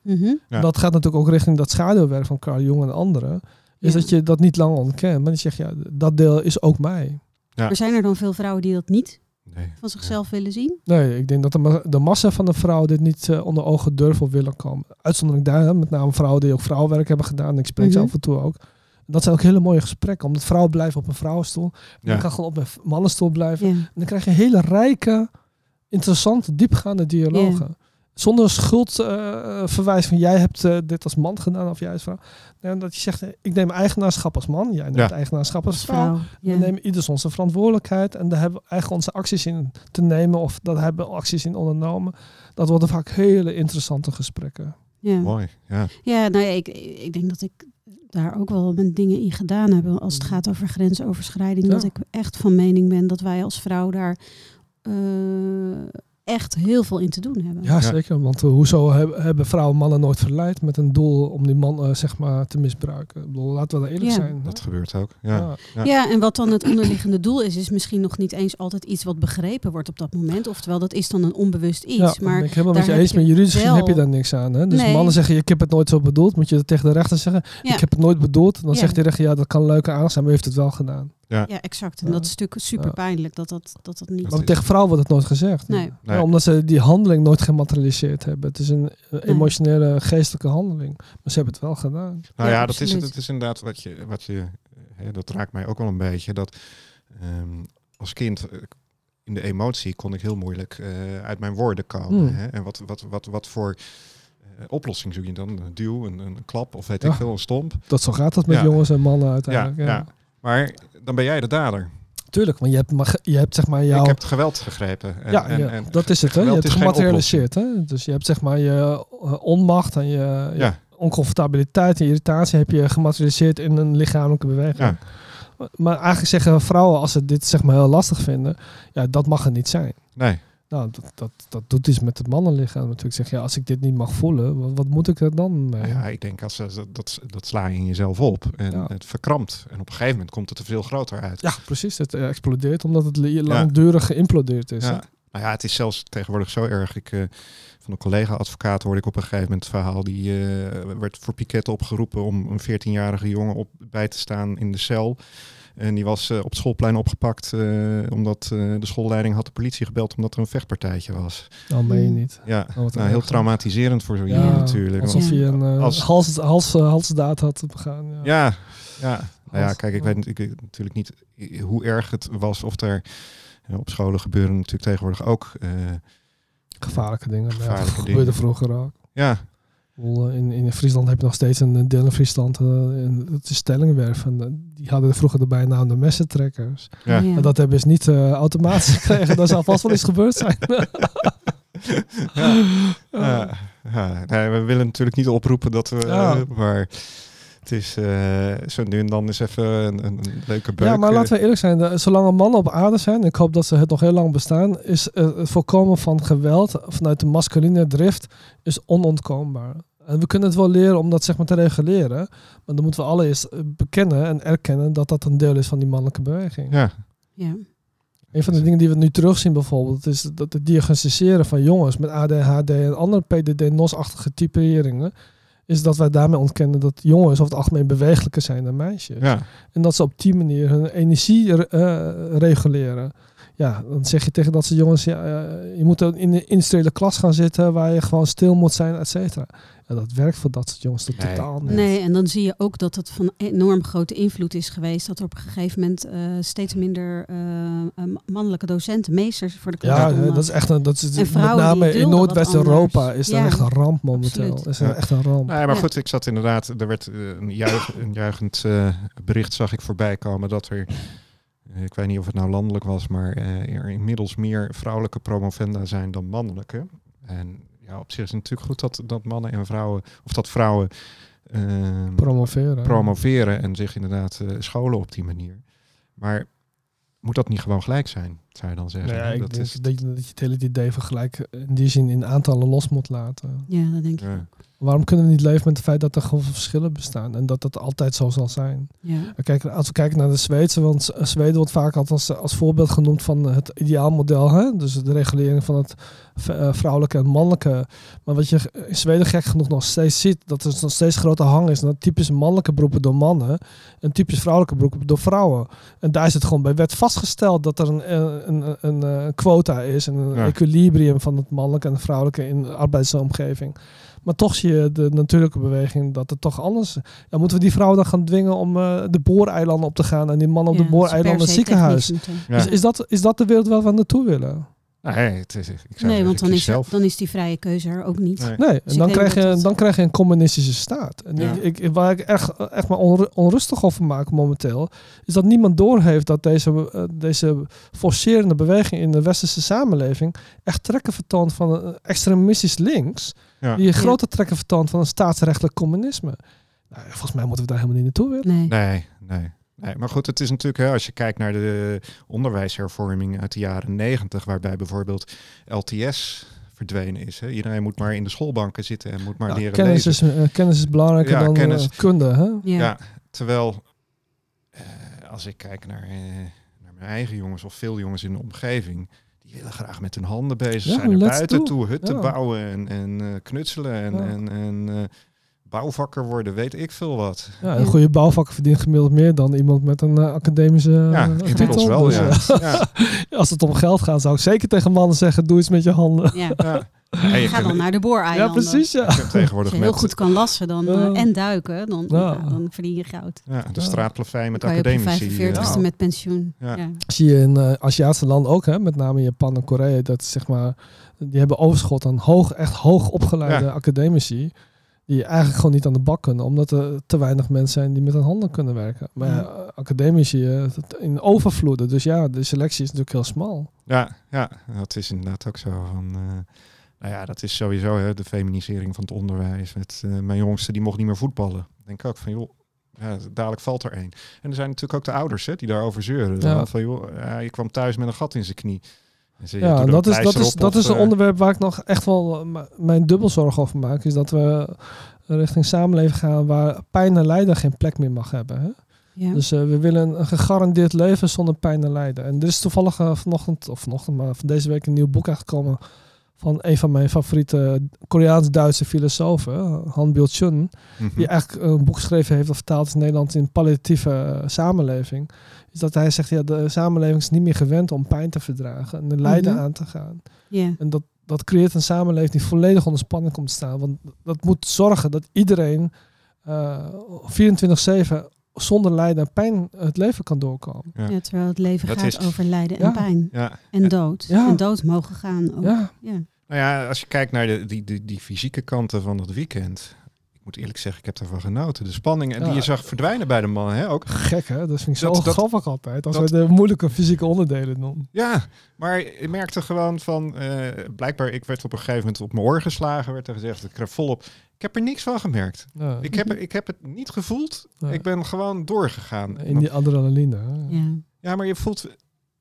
Ja. Dat gaat natuurlijk ook richting dat schaduwwerk van Carl Jung en anderen. Is Ja. dat je dat niet langer ontkent. Maar je zegt, ja, dat deel is ook mij. Ja. Maar zijn er dan veel vrouwen die dat niet Nee. van zichzelf willen zien? Nee, ik denk dat de, ma- de massa van de vrouwen dit niet eh, onder ogen durven of willen komen. Uitzondering daar, met name vrouwen die ook vrouwenwerk hebben gedaan. Ik spreek ze Mhm. af en toe ook. Dat zijn ook hele mooie gesprekken, omdat vrouwen blijven op een vrouwenstoel. En Ja. Ik kan gewoon op een mannenstoel blijven. Ja. En dan krijg je hele rijke, interessante, diepgaande dialogen. Zonder schuldverwijs van jij hebt eh, dit als man gedaan of jij als vrouw. Nee, dat je zegt, eh, ik neem eigenaarschap als man, jij neemt Ja. eigenaarschap als vrouw. We nemen ieders onze verantwoordelijkheid en daar hebben we eigenlijk onze acties in te nemen of daar hebben we acties in ondernomen. Dat worden vaak hele interessante gesprekken. Ja. Mooi, ja. Ja, nou ja, ik, ik denk dat ik daar ook wel mijn dingen in gedaan heb. Als het Mhm. gaat over grensoverschrijding. Ja. Dat ik echt van mening ben dat wij als vrouw daar eh, echt heel veel in te doen hebben. Ja, zeker. Want eh, hoezo heb- hebben vrouwen mannen nooit verleid met een doel om die man eh, zeg maar te misbruiken? Ik bedoel, laten we daar eerlijk Ja. zijn. Dat gebeurt ook. Ja. Ja. Ja. Ja, en wat dan het onderliggende doel is, is misschien nog niet eens altijd iets wat begrepen wordt op dat moment. Oftewel, dat is dan een onbewust iets. Ja, dat maar ik helemaal met je eens. Maar juridisch wel- heb je daar niks aan. Hè? Dus Nee. mannen zeggen, ik heb het nooit zo bedoeld. Moet je dat tegen de rechter zeggen. ja, Ik heb het nooit bedoeld. Dan Ja. zegt de rechter, ja, dat kan leuke aandacht zijn, maar u heeft het wel gedaan. Ja, exact. En Ja. dat is natuurlijk super Ja. pijnlijk dat dat, dat, dat niet... Dat Maar is- tegen vrouwen wordt het nooit gezegd. Nee. Nee. Ja, omdat ze die handeling nooit gematerialiseerd hebben. Het is een eh, emotionele, geestelijke handeling. Maar ze hebben het wel gedaan. Nou Ja, ja, dat, is, het is inderdaad wat je, wat je hè, dat raakt mij ook wel een beetje. Dat ehm, als kind eh, in de emotie kon ik heel moeilijk eh, uit mijn woorden komen. Hmm. Hè? En wat, wat, wat, wat voor eh, oplossing zoek je dan? Een duw, een, een klap of weet Ja. ik veel, een stomp. Dat zo gaat dat met Ja. jongens en mannen uiteindelijk. Ja, Ja, ja. Maar dan ben jij de dader. Tuurlijk, want je hebt, mag- je hebt zeg maar jouw... Ik heb het geweld gegrepen. En, ja, en, ja, en dat is het. Hè? Je hebt gematerialiseerd. Hè? Dus je hebt zeg maar je eh, onmacht en je, je Ja. oncomfortabiliteit en irritatie heb je gematerialiseerd in een lichamelijke beweging. Ja. Maar eigenlijk zeggen vrouwen, als ze dit zeg maar heel lastig vinden, ja, dat mag er niet zijn. Nee, Nou, dat, dat, dat doet iets met het mannenlichaam natuurlijk. Zeg, ja, als ik dit niet mag voelen, wat, wat moet ik er dan mee? Ja, ik denk als ze, dat, dat, dat sla je in jezelf op. En Ja. het verkrampt. En op een gegeven moment komt het er veel groter uit. Ja, precies. Het eh, explodeert omdat het langdurig geïmplodeerd is. Ja. Nou ja, het is zelfs tegenwoordig zo erg. Ik, eh, van een collega-advocaat hoorde ik op een gegeven moment het verhaal. Die eh, werd voor piket opgeroepen om een 14-jarige jongen op, bij te staan in de cel. En die was eh, op het schoolplein opgepakt omdat de schoolleiding had de politie gebeld omdat er een vechtpartijtje was. Oh, meen je niet. Ja, Oh, nou, heel traumatiserend voor zo'n Ja, jongen natuurlijk. Alsof hij een eh, Als- hals, hals, halsdaad had begaan. Ja. Ja, ja. Nou ja, kijk, ik weet, ik natuurlijk niet hoe erg het was of er op scholen gebeuren natuurlijk tegenwoordig ook. eh, Gevaarlijke dingen. Maar ja, Gevaarlijke dat dingen. gebeurde vroeger ook. ja, eh, In, in Friesland heb je nog steeds een eh, deel in Friesland. eh, en dat is Stellingwerf. En eh, die hadden vroeger de bijnaam de messentrekkers. ja. Ja. En dat hebben ze niet eh, automatisch gekregen. Daar zal vast wel iets gebeurd zijn. ja. Ja, ja. Nee, we willen natuurlijk niet oproepen dat we, Ja. eh, maar het is eh, zo nu en dan is even een, leuke beuk. Ja, maar eh. laten we eerlijk zijn. zolang er mannen op aarde zijn, ik hoop dat ze het nog heel lang bestaan, is eh, het voorkomen van geweld vanuit de masculine drift is onontkoombaar. En we kunnen het wel leren om dat zeg maar te reguleren. Maar dan moeten we allereerst bekennen en erkennen dat dat een deel is van die mannelijke beweging. Ja, Ja. Een van de dingen die we nu terugzien bijvoorbeeld, is dat het diagnosticeren van jongens met ADHD en andere PDD-NOS-achtige typeringen, is dat wij daarmee ontkennen dat jongens over het algemeen bewegelijker zijn dan meisjes. ja. En dat ze op die manier hun energie eh, reguleren. Ja, dan zeg je tegen dat soort jongens, ja, eh, je moet dan in de industriële klas gaan zitten waar je gewoon stil moet zijn, et cetera. Ja, dat werkt voor dat soort jongens Nee. totaal niet. Nee, en dan zie je ook dat het van enorm grote invloed is geweest. Dat er op een gegeven moment eh, steeds minder eh, mannelijke docenten, meesters voor de klas Ja, dat is echt een, dat is En met name in Noordwest-Europa is dat Ja, echt een ramp momenteel. absoluut. Is Ja. echt een ramp. Nee, maar Ja. goed, ik zat inderdaad, er werd een, juich, een juichend eh, bericht zag ik voorbij komen dat er, ik weet niet of het nou landelijk was, maar eh, er inmiddels meer vrouwelijke promovenda zijn dan mannelijke. En ja, op zich is het natuurlijk goed dat, dat mannen en vrouwen, of dat vrouwen eh, Promoveren. promoveren en zich inderdaad eh, scholen op die manier. Maar moet dat niet gewoon gelijk zijn, zou je dan zeggen? Nee, ik dat denk is, dat, je, dat je het hele idee van gelijk in die zin in aantallen los moet laten. Ja, dat denk ik. ja. Waarom kunnen we niet leven met het feit dat er gewoon verschillen bestaan en dat dat altijd zo zal zijn? Ja. We kijken- Als we kijken naar de Zweedse, want Z- Zweden wordt vaak altijd als, als voorbeeld genoemd van het ideaalmodel. Hè? Dus de regulering van het eh, vrouwelijke en mannelijke. Maar wat je in Zweden gek genoeg nog steeds ziet, dat er nog steeds grote hang is naar typisch mannelijke beroepen door mannen en typisch vrouwelijke beroepen door vrouwen. En daar is het gewoon bij wet vastgesteld dat er een, een, een, een, eh, quota is en een Ja. equilibrium van het mannelijke en het vrouwelijke in de arbeidsomgeving. Maar toch zie je de natuurlijke beweging dat het toch anders ja, moeten we die vrouwen dan gaan dwingen om eh, de booreilanden op te gaan en die mannen op Ja, de booreilanden het ziekenhuis? Ja. Is, is, dat, is dat de wereld waar we naartoe willen? Nee, het is, ik zou Nee, zeggen, want dan is, zelf. dan is die vrije keuze er ook niet. Nee. Nee, en dan krijg, je, dan krijg je een communistische staat. En Ja. ik, ik, waar ik echt, echt maar onru- onrustig over maak momenteel, is dat niemand doorheeft dat deze, eh, deze forcerende beweging in de westerse samenleving echt trekken vertoont van een extremistisch links, Ja. die een grote trekken vertoont van een staatsrechtelijk communisme. Nou, volgens mij moeten we daar helemaal niet naartoe willen. Nee. Nee, nee. nee. Maar goed, het is natuurlijk, hè, als je kijkt naar de onderwijshervorming uit de jaren negentig, waarbij bijvoorbeeld LTS verdwenen is. Hè. Iedereen moet maar in de schoolbanken zitten en moet maar Ja, leren kennis, lezen. is, eh, kennis is belangrijker Ja, dan eh, kennis. kunde. Hè? Ja. Ja, terwijl eh, als ik kijk naar, eh, naar mijn eigen jongens of veel jongens in de omgeving, die willen graag met hun handen bezig Ja, zijn, naar buiten do. toe, hutten Ja. bouwen en, en eh, knutselen en, Ja. en, en eh, bouwvakker worden, weet ik veel wat. Ja, een goede bouwvakker verdient gemiddeld meer dan iemand met een eh, academische Ja, eh, inmiddels titel. wel, Dus, ja. eh, ja. als het om geld gaat, zou ik zeker tegen mannen zeggen: doe iets met je handen. Ja. ja. Je Ga kunt- dan naar de booreilanden. Ja, precies. Ja. je kunt Als tegenwoordig je heel met goed kan lassen dan, en duiken, dan, Ja. ja, dan verdien je goud. ja, de Ja. straatplafij met kan je op je academici. 45ste eh, met pensioen. Ja. Ja. Zie je in eh, Aziatische landen ook, hè, met name Japan en Korea, dat zeg maar, die hebben overschot aan hoog, echt hoog opgeleide Ja. academici. Die eigenlijk gewoon niet aan de bak kunnen, omdat er te weinig mensen zijn die met hun handen kunnen werken. Maar ja, Ja. academici in overvloeden. Dus ja, de selectie is natuurlijk heel smal. Ja, ja, dat is inderdaad ook zo. Van, eh, nou ja, dat is sowieso hè, de feminisering van het onderwijs. Met, eh, mijn jongste die mocht niet meer voetballen. Ik denk ook van, joh, ja, dadelijk valt er één. En er zijn natuurlijk ook de ouders hè, die daarover zeuren. Ja. Van, joh, je kwam thuis met een gat in zijn knie. Ja, dat is, dat is, op dat of, is een eh, onderwerp waar ik nog echt wel eh, mijn dubbelzorg over maak. Is dat we richting samenleving gaan waar pijn en lijden geen plek meer mag hebben. Hè? Ja. Dus eh, we willen een gegarandeerd leven zonder pijn en lijden. En er is toevallig uh, vanochtend, of vanochtend, maar van deze week een nieuw boek uitgekomen van een van mijn favoriete Koreaans-Duitse filosofen, Han Byul-chun, mm -hmm. die eigenlijk een boek geschreven heeft of vertaald in Nederland in palliatieve uh, samenleving. Is dat hij zegt, ja, de samenleving is niet meer gewend om pijn te verdragen en de lijden mm -hmm. aan te gaan. Yeah. En dat, dat creëert een samenleving die volledig onder spanning komt te staan. Want dat moet zorgen dat iedereen uh, 24-7 zonder lijden en pijn het leven kan doorkomen. Ja. ja terwijl het leven Dat gaat is- over lijden Ja. en pijn. Ja. En dood. Ja. En dood mogen gaan ook. Ja, Ja. Nou ja, als je kijkt naar de, die, die, die fysieke kanten van het weekend. Ik moet eerlijk zeggen, ik heb ervan genoten. De spanning en die je zag verdwijnen bij de man. Hè, ook. gek hè? Dat vind ik zo Dat- dat- grappig altijd. Als dat- we de moeilijke fysieke onderdelen doen. Ja, maar je merkte gewoon van... eh, blijkbaar, ik werd op een gegeven moment op mijn oor geslagen. Werd er gezegd, ik kreeg volop... Ik heb er niks van gemerkt. Ja. Ik heb, ik heb het niet gevoeld. Ja. Ik ben gewoon doorgegaan. In die adrenaline. hè? Ja. Ja, maar je voelt,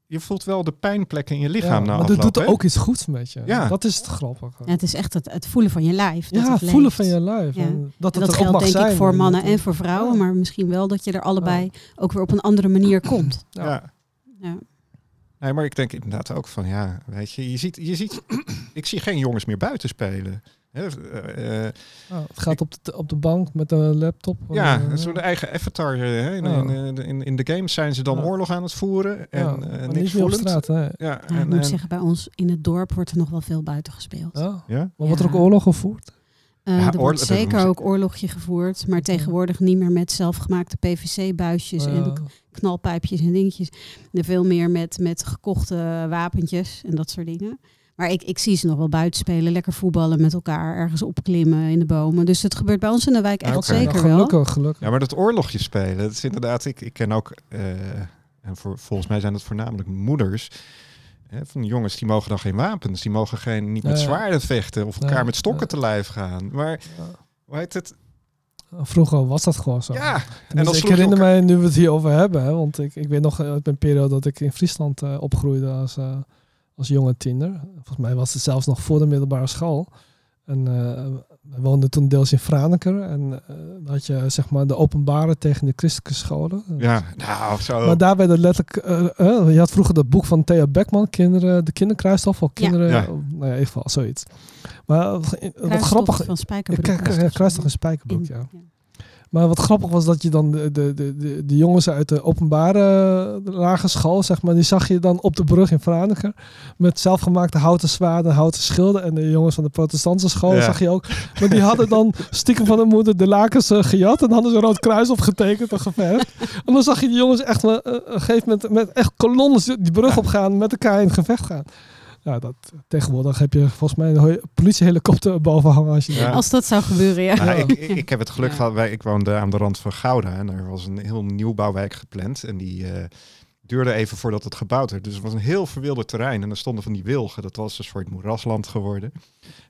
je voelt wel de pijnplekken in je lichaam Ja, maar dat doet er ook iets goeds met je. Ja. Dat is het grappige. Ja, het is echt het, het voelen van je lijf. Dat Ja, het voelen van je lijf. Ja. En dat En dat er geldt denk zijn. ik voor mannen en voor vrouwen, Ja. maar misschien wel dat je er allebei ook weer op een andere manier komt. Ja. Nee, maar ik denk inderdaad ook van, ja, weet je, je ziet, je ziet ik zie geen jongens meer buiten spelen. Hè, eh, eh, Ja, het gaat op de, op de bank met een laptop. ja, Eh, zo'n eigen avatar. Hè. In, Ja. in, in, in de games zijn ze dan Ja. oorlog aan het voeren en ja, eh, maar niks voelend. straat. Hè. Ja, Ja, en, ik moet en- zeggen, bij ons in het dorp wordt er nog wel veel buiten gespeeld. Ja. ja? Maar wordt er ook oorlog gevoerd? Eh, Ja, er wordt zeker ook oorlogje gevoerd, maar tegenwoordig niet meer met zelfgemaakte PVC-buisjes en knalpijpjes en dingetjes. En veel meer met, met gekochte wapentjes en dat soort dingen. Maar ik, ik zie ze nog wel buiten spelen, lekker voetballen met elkaar, ergens opklimmen in de bomen. Dus het gebeurt bij ons in de wijk echt zeker Ja, wel. gelukkig, gelukkig. ja, maar dat oorlogje spelen, dat is inderdaad, ik, ik ken ook, eh, en voor, volgens mij zijn het voornamelijk moeders, hè, van jongens die mogen dan geen wapens, die mogen geen, niet met zwaarden vechten of elkaar met stokken te lijf gaan. Maar, hoe heet het? Vroeger was dat gewoon zo. Ja, En dus ik herinner elkaar- mij, nu we het hier over hebben, hè, want ik, ik weet nog eh, uit mijn periode dat ik in Friesland eh, opgroeide als, eh, als jonge tiener. Volgens mij was het zelfs nog voor de middelbare school. En eh we woonden toen deels in Franeker. En eh, dan had je zeg maar de openbare tegen de christelijke scholen. Ja, nou, zo. Maar daar werden letterlijk... eh, eh, je had vroeger dat boek van Thea Beckman, kinderen, de kinderkruistof, of kinderen... Ja. Nou ja, in ieder geval, zoiets. Maar wat, grappig... van Spijkerbroek. zo. en spijkerbroek, In- ja. Maar wat grappig was dat je dan de, de, de, de, jongens uit de openbare eh, lagere school, zeg maar, die zag je dan op de brug in Franeker met zelfgemaakte houten zwaarden, houten schilden. En de jongens van de protestantse school Ja. zag je ook. Maar die hadden dan stiekem van de moeder de lakens eh, gejat en hadden ze een rood kruis opgetekend en geverfd. En dan zag je die jongens echt eh, een gegeven moment met echt kolonnes die brug opgaan, met elkaar in het gevecht gaan. Ja, dat, tegenwoordig heb je volgens mij een politiehelikopter boven hangen als je Ja. Als dat zou gebeuren, ja. Nou, Ja. ik, ik, heb het geluk Ja. gehad, wij, ik woonde aan de rand van Gouda en er was een heel nieuwbouwwijk gepland. En die eh, duurde even voordat het gebouwd werd. Dus het was een heel verwilderd terrein. En er stonden van die wilgen, dat was een soort moerasland geworden.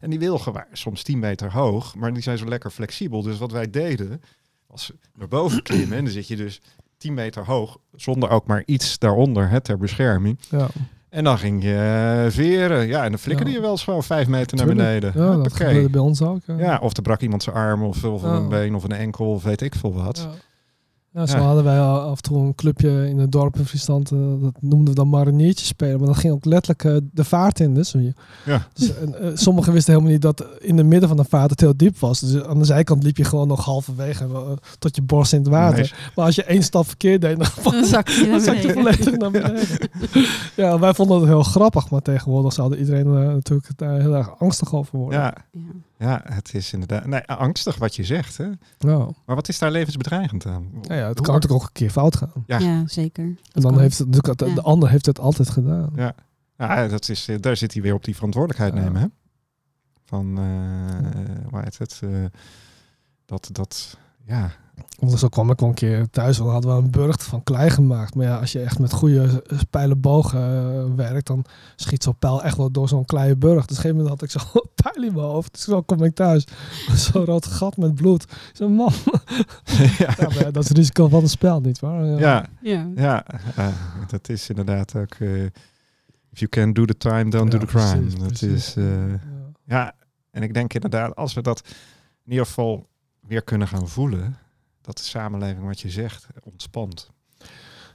En die wilgen waren soms 10 meter hoog, maar die zijn zo lekker flexibel. Dus wat wij deden, was naar boven klimmen. En dan zit je dus 10 meter hoog, zonder ook maar iets daaronder hè, ter bescherming. Ja, En dan ging je eh, veren. Ja, en dan flikkerde Ja. je wel eens gewoon vijf meter naar beneden. ja dat gebeurde bij ons ook. ja. Ja, of er brak iemand zijn arm of, of een been of een enkel of weet ik veel wat. Ja. Ja, zo Ja. hadden wij af en toe een clubje in het dorp in Friesland. eh, dat noemden we dan mariniertjes spelen. Maar dat ging ook letterlijk eh, de vaart in. Dus, je- Ja. dus en, eh, sommigen wisten helemaal niet dat in het midden van de vaart het heel diep was. Dus aan de zijkant liep je gewoon nog halverwege tot je borst in het water. Nee. Maar als je één stap verkeerd deed, dan, Dan zak je dan zak je beneden. volledig naar beneden. Ja, wij vonden het heel grappig. Maar tegenwoordig zou iedereen natuurlijk daar heel erg angstig over worden. Ja, Ja. het is inderdaad nee, angstig wat je zegt. Hè? Ja. Maar wat is daar levensbedreigend aan? Ja, ja, het Hoe- kan natuurlijk ook een keer fout gaan. Ja. Ja. zeker. En Dat dan heeft het, de ander heeft het altijd gedaan. Ja, ja dat is, eh, daar zit hij weer op die verantwoordelijkheid Ja. nemen. Hè? Van, eh hoe heet het? eh, dat, dat, ja. Want zo kwam ik wel een keer thuis, dan hadden we een burcht van klei gemaakt. Maar ja, als je echt met goede pijlenbogen eh, werkt, dan schiet zo'n pijl echt wel door zo'n kleine burcht. Dus op een gegeven moment had ik zo'n pijl in mijn hoofd. Dus zo kom ik thuis. Zo'n rood gat met bloed. Zo'n man. ja. Ja, maar ja, dat is het risico van het spel, niet waar? Ja, Ja. ja, eh, dat is inderdaad ook. eh, if you can do the time, don't Ja, do the crime. precies, dat precies. is, eh, Ja. Ja, en ik denk inderdaad, als we dat in ieder geval weer kunnen gaan voelen, dat de samenleving, wat je zegt, ontspant.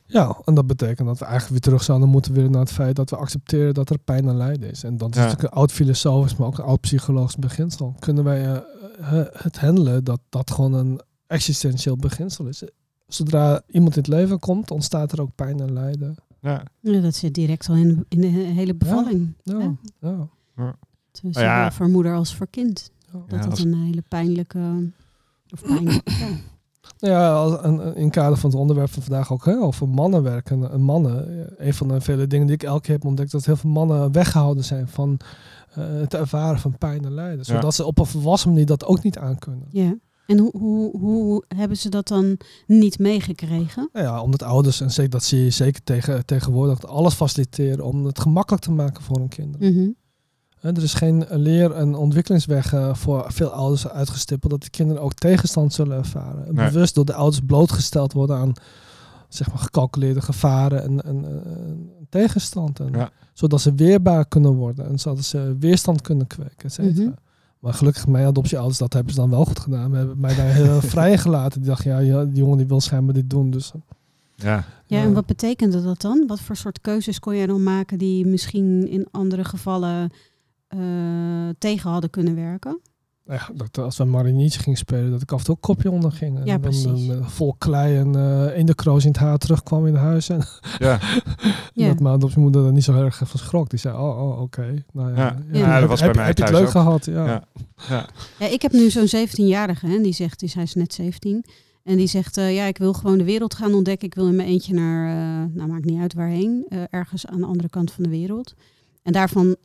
Ja, en dat betekent dat we eigenlijk weer terug zouden moeten willen naar het feit dat we accepteren dat er pijn en lijden is. En dat is Ja. natuurlijk een oud filosofisch, maar ook een oud psychologisch beginsel. Kunnen wij eh, het handelen dat dat gewoon een existentieel beginsel is? Zodra iemand in het leven komt, ontstaat er ook pijn en lijden. Ja, Ja, dat zit direct al in, in de hele bevalling. Ja, Ja. ja. Ja. Zowel voor moeder als voor kind. ja. Dat als- een hele pijnlijke... Of pijnlijk, ja. Nou ja, in het kader van het onderwerp van vandaag ook, hè, over mannenwerk en, en mannen. eh, Een van de vele dingen die ik elke keer heb ontdekt, dat heel veel mannen weggehouden zijn van eh, het ervaren van pijn en lijden. Ja. Zodat ze op een volwassen manier dat ook niet aankunnen. ja. En hoe, hoe, hoe hebben ze dat dan niet meegekregen? Nou ja, omdat ouders, en zeker, dat zie je zeker tegen, tegenwoordig, alles faciliteren om het gemakkelijk te maken voor hun kinderen. Mhm. Hè, Er is geen leer- en ontwikkelingsweg eh, voor veel ouders uitgestippeld dat de kinderen ook tegenstand zullen ervaren. Nee. Bewust door de ouders blootgesteld worden aan zeg maar, gecalculeerde gevaren en, en, en- en tegenstand. En, Ja. Zodat ze weerbaar kunnen worden en zodat ze weerstand kunnen kweken, et cetera. Mhm. Maar gelukkig mijn adoptieouders, dat hebben ze dan wel goed gedaan. We hebben mij daar heel vrij gelaten. Die dachten, ja, die jongen die wil schijnbaar dit doen. Dus ja. Ja, Ja. en wat betekende dat dan? Wat voor soort keuzes kon jij dan maken die misschien in andere gevallen eh, tegen hadden kunnen werken? Nou ja, dat als we marinietje gingen spelen, dat ik af en toe een kopje onder ging. En Ja, dan, eh, vol klei en eh in de kroos in het haar terugkwam in huis. En ja. Ja. dat mijn adoptiemoeder er niet zo erg van schrok. Die zei, oh, oh oké. Nou ja, Ja. Dat was bij heb, mij heb je het leuk ook. gehad? Ja. Ja. Ja. Ja, ik heb nu zo'n 17-jarige en die zegt, dus hij is net 17. En die zegt, eh, ja, ik wil gewoon de wereld gaan ontdekken. Ik wil in mijn eentje naar, eh, nou maakt niet uit waarheen, eh, ergens aan de andere kant van de wereld. En daarvan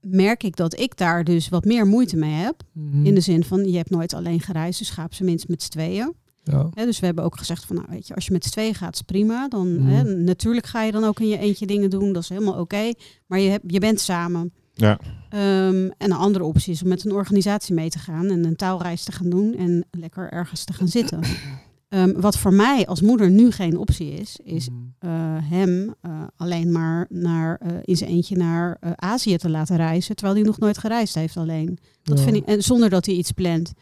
merk ik dat ik daar dus wat meer moeite mee heb. Mhm. In de zin van, je hebt nooit alleen gereisd, dus ga op zijn minst met z'n tweeën. ja. Hè, dus we hebben ook gezegd van, nou weet je, als je met z'n tweeën gaat, is prima. Dan, Mhm. hè, natuurlijk ga je dan ook in je eentje dingen doen, dat is helemaal oké. Maar je, hebt, je bent samen. Ja. Ehm, en een andere optie is om met een organisatie mee te gaan en een taalreis te gaan doen en lekker ergens te gaan zitten. Ehm, wat voor mij als moeder nu geen optie is, is Mhm. eh, hem eh, alleen maar naar, eh, in zijn eentje naar eh, Azië te laten reizen, terwijl hij nog nooit gereisd heeft alleen. Dat Ja. vind ik, en zonder dat hij iets plant.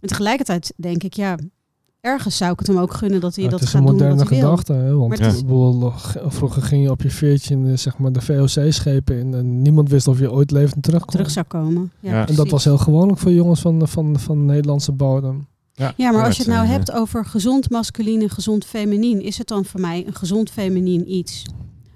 En tegelijkertijd denk ik, ja, ergens zou ik het hem ook gunnen dat hij Ja, dat het is gaat een doen moderne wat hij wil. gedachte. Hè? Want het is- bedoel, vroeger ging je op je veertje in de, zeg maar, de VOC-schepen in. En niemand wist of je ooit levend terugkwam. terug zou komen. Ja, Ja. En dat was heel gewoonlijk voor jongens van, van, van Nederlandse bodem. Ja. Ja, maar als je het nou eh, hebt over gezond masculien en gezond feminien, is het dan voor mij een gezond feminien iets?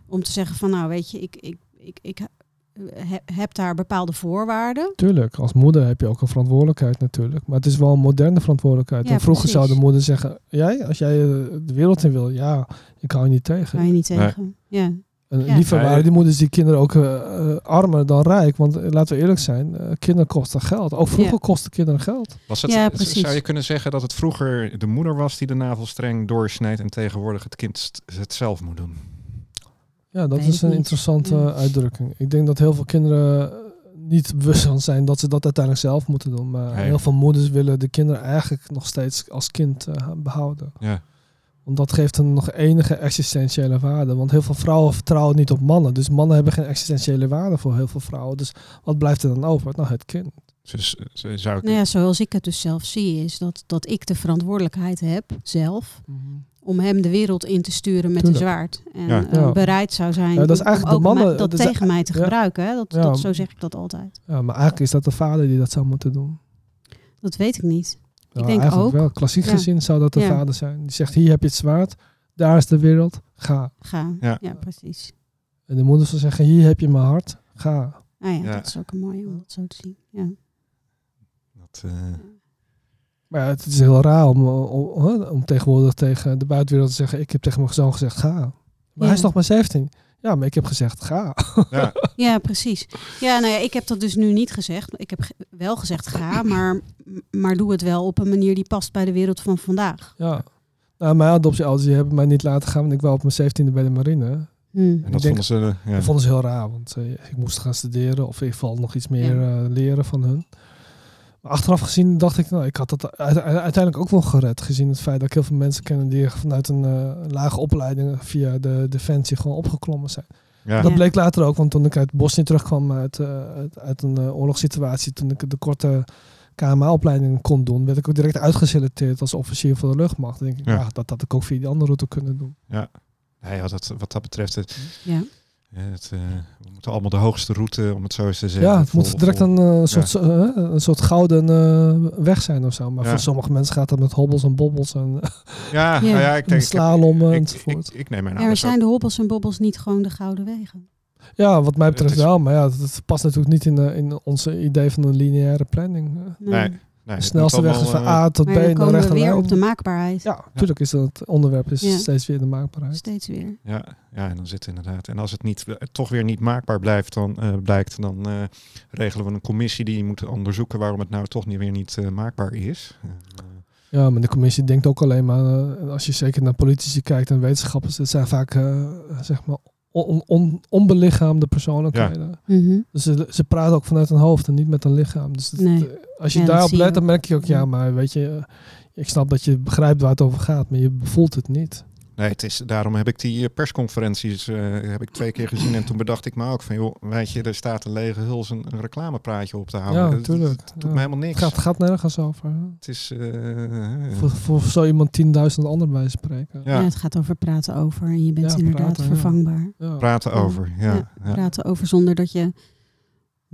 Om te zeggen van nou weet je, ik, ik, ik, ik eh, heb, heb daar bepaalde voorwaarden. Tuurlijk, als moeder heb je ook een verantwoordelijkheid natuurlijk. Maar het is wel een moderne verantwoordelijkheid. Ja, en vroeger precies. zou de moeder zeggen, jij, als jij eh, de wereld in wil, ja, ik hou je niet tegen. Ga je niet tegen. Ja. En Ja. liever waren die moeders die kinderen ook eh, armer dan rijk. Want eh, laten we eerlijk zijn, eh, kinderen kosten geld. Ook vroeger Ja. kosten kinderen geld. Was het, Ja, precies. Zou je kunnen zeggen dat het vroeger de moeder was die de navelstreng doorsneed en tegenwoordig het kind het zelf moet doen? Ja, dat Weet is een niet. interessante Ja. uitdrukking. Ik denk dat heel veel kinderen niet bewust van zijn dat ze dat uiteindelijk zelf moeten doen. Maar Nee. heel veel moeders willen de kinderen eigenlijk nog steeds als kind eh, behouden. Ja. Want dat geeft hen nog enige existentiële waarde. Want heel veel vrouwen vertrouwen niet op mannen. Dus mannen hebben geen existentiële waarde voor heel veel vrouwen. Dus wat blijft er dan over? Nou, het kind. Dus zou ik... Nou ja, zoals ik het dus zelf zie, is dat, dat ik de verantwoordelijkheid heb, zelf, om hem de wereld in te sturen met Tuurlijk. een zwaard. En Ja. eh, Ja. bereid zou zijn Ja, dat is om- eigenlijk om de ook mannen- dat tegen mij te ja. gebruiken. Hè? Dat, Ja. dat, zo zeg ik dat altijd. Ja, maar eigenlijk is dat de vader die dat zou moeten doen. Dat weet ik niet. Ja, denk eigenlijk ook. wel. Klassiek Ja. gezien zou dat de Ja. vader zijn. Die zegt, hier heb je het zwaard. Daar is de wereld. Ga. Ga. Ja. Ja, precies. En de moeder zou zeggen, hier heb je mijn hart. Ga. Ah ja, Ja. dat is ook een mooie om dat zo te zien. Ja. Dat, eh, Maar ja, het is heel raar om, om, om, om tegenwoordig tegen de buitenwereld te zeggen... ik heb tegen mijn zoon gezegd, ga. Maar Ja. hij is nog maar 17. Ja, maar ik heb gezegd, ga. ja. ja, precies. Ja, nou ja, ik heb dat dus nu niet gezegd. Ik heb wel gezegd ga, maar, maar doe het wel op een manier die past bij de wereld van vandaag. Ja. Nou, mijn adoptieouders die hebben mij niet laten gaan... want ik wou op mijn 17e bij de marine. Hm. En dat denk- vonden ze... eh, ja. Dat vonden ze heel raar, want eh, ik moest gaan studeren... of in ieder geval nog iets meer Ja. eh, leren van hun. Maar achteraf gezien dacht ik... nou, ik had dat uite- uiteindelijk ook wel gered... gezien het feit dat ik heel veel mensen ken... die vanuit een eh, lage opleiding... via de Defensie gewoon opgeklommen zijn. Ja. Dat bleek later ook, want toen ik uit Bosnië terugkwam uit, eh, uit, uit een eh, oorlogssituatie, toen ik de korte KMA-opleiding kon doen, werd ik ook direct uitgeselecteerd als officier voor de luchtmacht. Dan denk ik, Ja. ja. dat had ik ook via die andere route kunnen doen. Nee, ja, dat, wat dat betreft, het, Ja. het, eh, moeten allemaal de hoogste route, om het zo eens te zeggen. Ja, het moet direct een, eh, soort, eh, een soort gouden eh, weg zijn of zo. Maar Ja. voor sommige mensen gaat dat met hobbels en bobbels en Ja, Ja. nou ja, ik en denk... ik- slalom ik, enzovoort. ik, ik neem mijn Ja, maar ouders zijn de hobbels en bobbels niet gewoon de gouden wegen? Ja, wat mij betreft is- wel. Maar ja, dat, dat past natuurlijk niet in, eh, in onze idee van een lineaire planning. Eh, Nee, nee, De het snelste weg is van eh, A tot B dan naar komen we weer op de maakbaarheid. Ja, natuurlijk is dat het onderwerp is Ja. steeds weer de maakbaarheid. Steeds weer. Ja, ja, en dan zit het inderdaad. En als het niet, eh, toch weer niet maakbaar blijft, dan eh, blijkt, dan eh, regelen we een commissie die moet onderzoeken waarom het nou toch niet weer niet eh, maakbaar is. Eh, Ja, maar de commissie denkt ook alleen maar, eh, als je zeker naar politici kijkt en wetenschappers, dat zijn vaak, eh, zeg maar, on, on- onbelichaamde persoonlijkheden. Mhm. Dus ze, ze praten ook vanuit hun hoofd en niet met een lichaam. Dus Nee. eh, als je Ja, daarop let, dan merk je ook, ja, Ja. maar weet je, eh, ik snap dat je begrijpt waar het over gaat, maar je voelt het niet. Nee, het is, daarom heb ik die eh, persconferenties eh, heb ik twee keer gezien. En toen bedacht ik me ook van, joh, weet je, er staat een lege huls een, een reclamepraatje op te houden. Ja, natuurlijk. Dat doet Ja. me helemaal niks. Het gaat, gaat nergens over. hè. Het is... eh, Voor, voor zo iemand 10.000 anderen bij spreken. Ja. ja, het gaat over praten over en je bent Ja, inderdaad praten, vervangbaar. Ja. praten over. Ja, Ja, ja. Praten over zonder dat je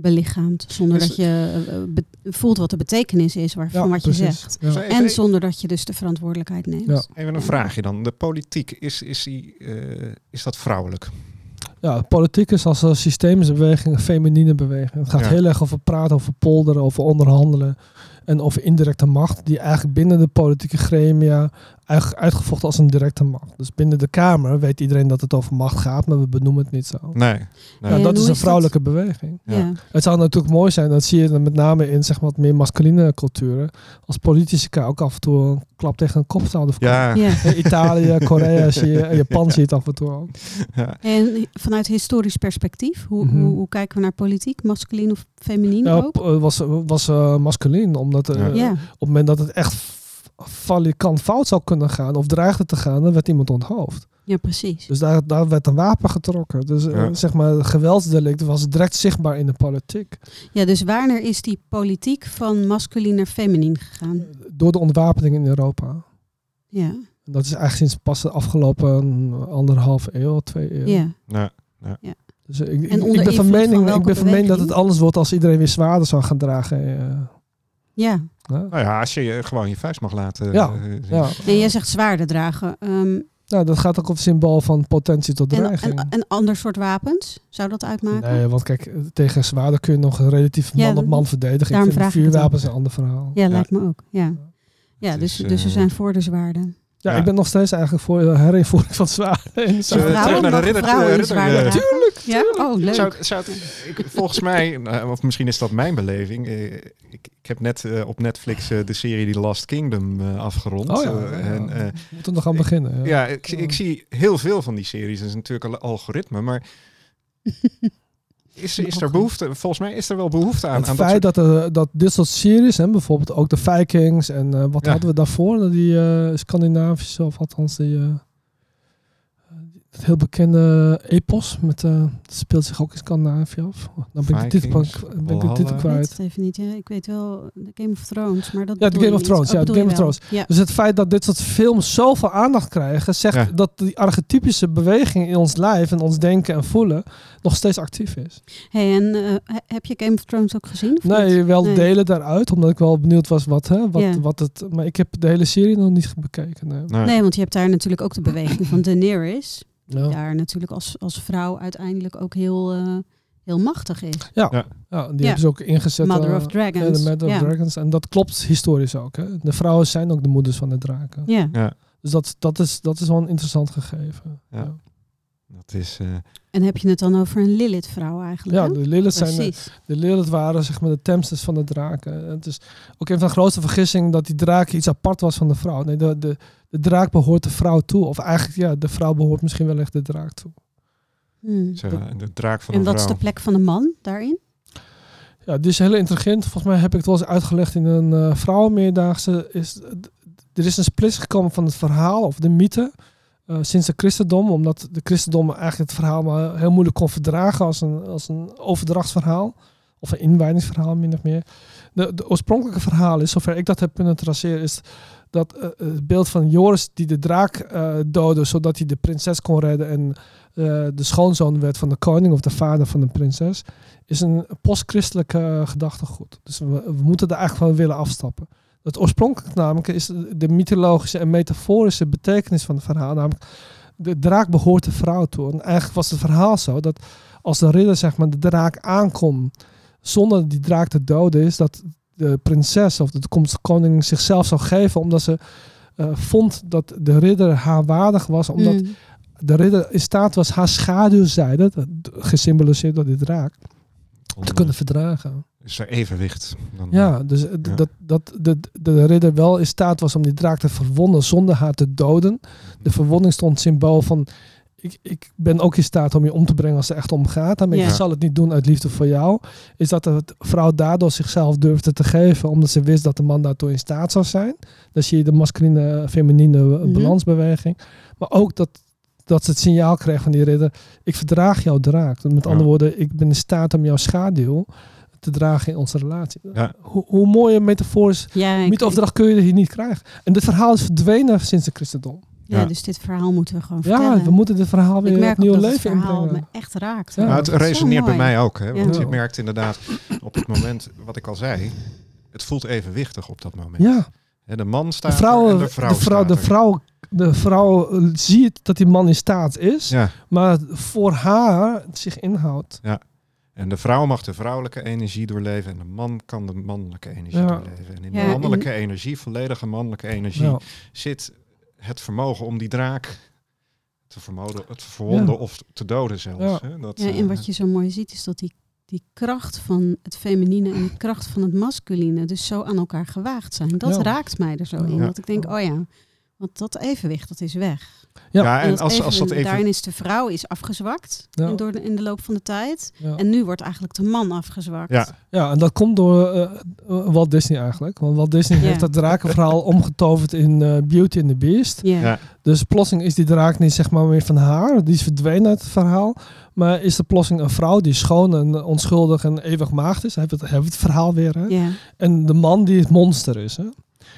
belichaamt. Zonder Dus- dat je eh, voelt wat de betekenis is waar, Ja, van wat je zegt. Ja. En zonder dat je dus de verantwoordelijkheid neemt. Ja. Even een vraagje dan. De politiek, is, is, die, eh, is dat vrouwelijk? Ja, politiek is als een systemische beweging een feminine beweging. Het gaat Ja. heel erg over praten, over polderen, over onderhandelen en over indirecte macht, die eigenlijk binnen de politieke gremia uitgevochten als een directe macht. Dus binnen de Kamer weet iedereen dat het over macht gaat, maar we benoemen het niet zo. Nee. nee. Dat hoe is een dat? vrouwelijke beweging. Ja. Ja. Het zou natuurlijk mooi zijn, dat zie je dan met name in zeg maar, wat meer masculine culturen, als politici elkaar ook af en toe een klap tegen een kop zouden Ja, Ja. Italië, Korea zie je, Japan zie je het af en toe ook. ja. En vanuit historisch perspectief, hoe, Mhm. hoe, hoe kijken we naar politiek? Masculin of feminien Ja, ook? eh, was, was eh masculin, omdat eh, op het moment dat het echt f- valikant fout zou kunnen gaan of dreigde te gaan, dan werd iemand onthoofd. ja, precies. Dus daar, daar werd een wapen getrokken. Dus eh, Ja. zeg maar, geweldsdelict was direct zichtbaar in de politiek. Ja, dus wanneer is die politiek van masculin naar feminien gegaan? Door de ontwapening in Europa. Ja, Dat is eigenlijk sinds pas de afgelopen anderhalf eeuw, twee eeuw. ja. Ja. Dus eh, ik, ik, En ik onder ben van mening, ik ben van mening dat het anders wordt als iedereen weer zwaarder zou gaan dragen. Ja. Nou ja, als je gewoon je vuist mag laten. Ja, eh, ja. En jij zegt zwaarden dragen. Ehm, Nou, dat gaat ook op het symbool van potentie tot en, dreiging. en een ander soort wapens? Zou dat uitmaken? Nee, want kijk, tegen zwaarder kun je nog relatief Ja, man op man verdedigen. Ik vind vraag ik het vuurwapens een ander verhaal. Ja, lijkt me ook. Ja, ja dus, is, dus we eh, zijn voor de zwaarden. Ja, Ja. ik ben nog steeds eigenlijk voor de herinvoering van zwaarden. Zullen we samenleving. terug naar de ridder- vrouwen eh, eh, dragen? Ja? Oh, leuk. Zou, zou het- ik, volgens mij, nou, of misschien is dat mijn beleving. eh, ik, ik heb net eh, op Netflix eh, de serie The Last Kingdom eh, afgerond. Oh ja, Eh, ja. en, eh, we moeten nog gaan beginnen. Ja. ja, ik, ik zie heel veel van die series. Dat is natuurlijk een algoritme, maar is, is er behoefte? Volgens mij is er wel behoefte aan. het aan feit dat dat, eh, dat dit soort series, hè, bijvoorbeeld ook de Vikings en eh, wat Ja. hadden we daarvoor? Die eh, Scandinavische, of althans die, eh, het heel bekende epos, met, eh, dat speelt zich ook in Scandinavië af. Dan ben ik de titel, Vikings, ben ik de titel Valhalla. Ik weet kwijt. het even niet. Ja. Ik weet wel de Game of Thrones, maar dat Ja, de bedoel Game of. Thrones, Oh, ja, Game of. Thrones. Ja. Dus het feit dat dit soort films zoveel aandacht krijgen, zegt Ja. dat die archetypische beweging in ons lijf en ons denken en voelen nog steeds actief is. Hey, en eh, he- heb je Game of Thrones ook gezien? of Nee, niet? wel Nee. delen daaruit, omdat ik wel benieuwd was wat, hè, wat, Ja. wat het. Maar ik heb de hele serie nog niet bekeken. Nee. Nee. Nee, want je hebt daar natuurlijk ook de beweging van Daenerys. Die Ja. daar natuurlijk als, als vrouw uiteindelijk ook heel, eh, heel machtig is. Ja, die Ja. hebben ze ook ingezet. Mother eh, of ja, Dragons. de Mother ja. of Dragons. En dat klopt historisch ook. Hè. De vrouwen zijn ook de moeders van de draken. Ja. Ja, Dus dat, dat, is, dat is wel een interessant gegeven. Ja. Ja, dat is. eh, En heb je het dan over een Lilith-vrouw eigenlijk? ja de Lilith zijn de, Lilith waren zeg maar de temsters van de draken. Het is ook een van de grootste vergissingen dat die draak iets apart was van de vrouw. Nee, de, de, de draak behoort de vrouw toe. Of eigenlijk, ja, de vrouw behoort misschien wel echt de draak toe. Hmm. zo, de draak van En een wat is de plek van de man daarin? Ja, die is heel intelligent. Volgens mij heb ik het wel eens uitgelegd in een eh vrouwenmeerdaagse. Is, er is een splits gekomen van het verhaal of de mythe eh, sinds het christendom. Omdat de christendom eigenlijk het verhaal maar heel moeilijk kon verdragen als een, als een overdrachtsverhaal. Of een inwijdingsverhaal min of meer. de, de oorspronkelijke verhaal is, zover ik dat heb kunnen traceren, is dat eh, het beeld van Joris die de draak eh doodde, zodat hij de prinses kon redden en eh, de schoonzoon werd van de koning of de vader van de prinses, is een postchristelijke eh, gedachtegoed. Dus we, moeten daar eigenlijk van willen afstappen. Het oorspronkelijk namelijk is de, de mythologische en metaforische betekenis van het verhaal, namelijk de draak behoort de vrouw toe. En eigenlijk was het verhaal zo dat als de ridder zeg maar de draak aankomt zonder die draak te doden is, dat de prinses of de toekomstige koning zichzelf zou geven omdat ze eh, vond dat de ridder haar waardig was, omdat Mm. de ridder in staat was haar schaduwzijde, dat- gesymboliseerd door die draak, te kunnen verdragen. Is er evenwicht? Dan, Ja, dus eh, d- Ja. dat, dat de, de ridder wel in staat was om die draak te verwonden zonder haar te doden. De verwonding stond symbool van, ik, ik ben ook in staat om je om te brengen als het echt om gaat. Maar Ja. ik zal het niet doen uit liefde voor jou. Is dat de vrouw daardoor zichzelf durfde te geven, omdat ze wist dat de man daartoe in staat zou zijn. Dan zie je de masculine, feminine eh, Mhm. balansbeweging. Maar ook dat, dat ze het signaal kreeg van die ridder, ik verdraag jouw draak. Met Ja. andere woorden, ik ben in staat om jouw schaduw te dragen in onze relatie. Ja. Hoe, hoe mooie metaforisch Ja, mythoverdracht kun je hier niet krijgen. En dit verhaal is verdwenen sinds het christendom. Ja, Ja. dus dit verhaal moeten we gewoon Ja, vertellen. we moeten dit verhaal ik weer merk ook opnieuw dat het leven verhaal me echt raakt. Ja. Nou, het resoneert bij mij ook. Hè? Want Ja. je merkt inderdaad op het moment, wat ik al zei, het voelt evenwichtig op dat moment. Ja, Hè, De man staat de vrouw, er en de vrouw, de vrouw, staat de er. vrouw, de vrouw eh, ziet dat die man in staat is, Ja, maar voor haar zich inhoudt. en de vrouw mag de vrouwelijke energie doorleven en de man kan de mannelijke energie Ja. doorleven. En in Ja, de mannelijke energie, volledige mannelijke energie, Ja. zit het vermogen om die draak te vermogen, te verwonden Ja. of te doden zelfs. Ja. Hè? Dat, Ja, eh, en wat je zo mooi ziet is dat die, die kracht van het feminine en de kracht van het masculine dus zo aan elkaar gewaagd zijn. Dat Ja. raakt mij er zo in. Dat ik denk, oh ja, want dat evenwicht dat is weg. Ja. ja, En, als, als dat even... daarin is de vrouw is afgezwakt Ja. in, door de, in de loop van de tijd. Ja. En nu wordt eigenlijk de man afgezwakt. Ja, ja, en dat komt door eh, eh, Walt Disney eigenlijk. Want Walt Disney Ja. heeft dat drakenverhaal omgetoverd in eh, Beauty and the Beast. Ja. Ja. Dus plotseling is die draak niet zeg maar meer van haar. Die is verdwenen uit het verhaal. Maar is er plotseling een vrouw die schoon en onschuldig en eeuwig maagd is. Hebben we het, hebben we het verhaal weer. Hè? Ja. En de man die het monster is. Hè?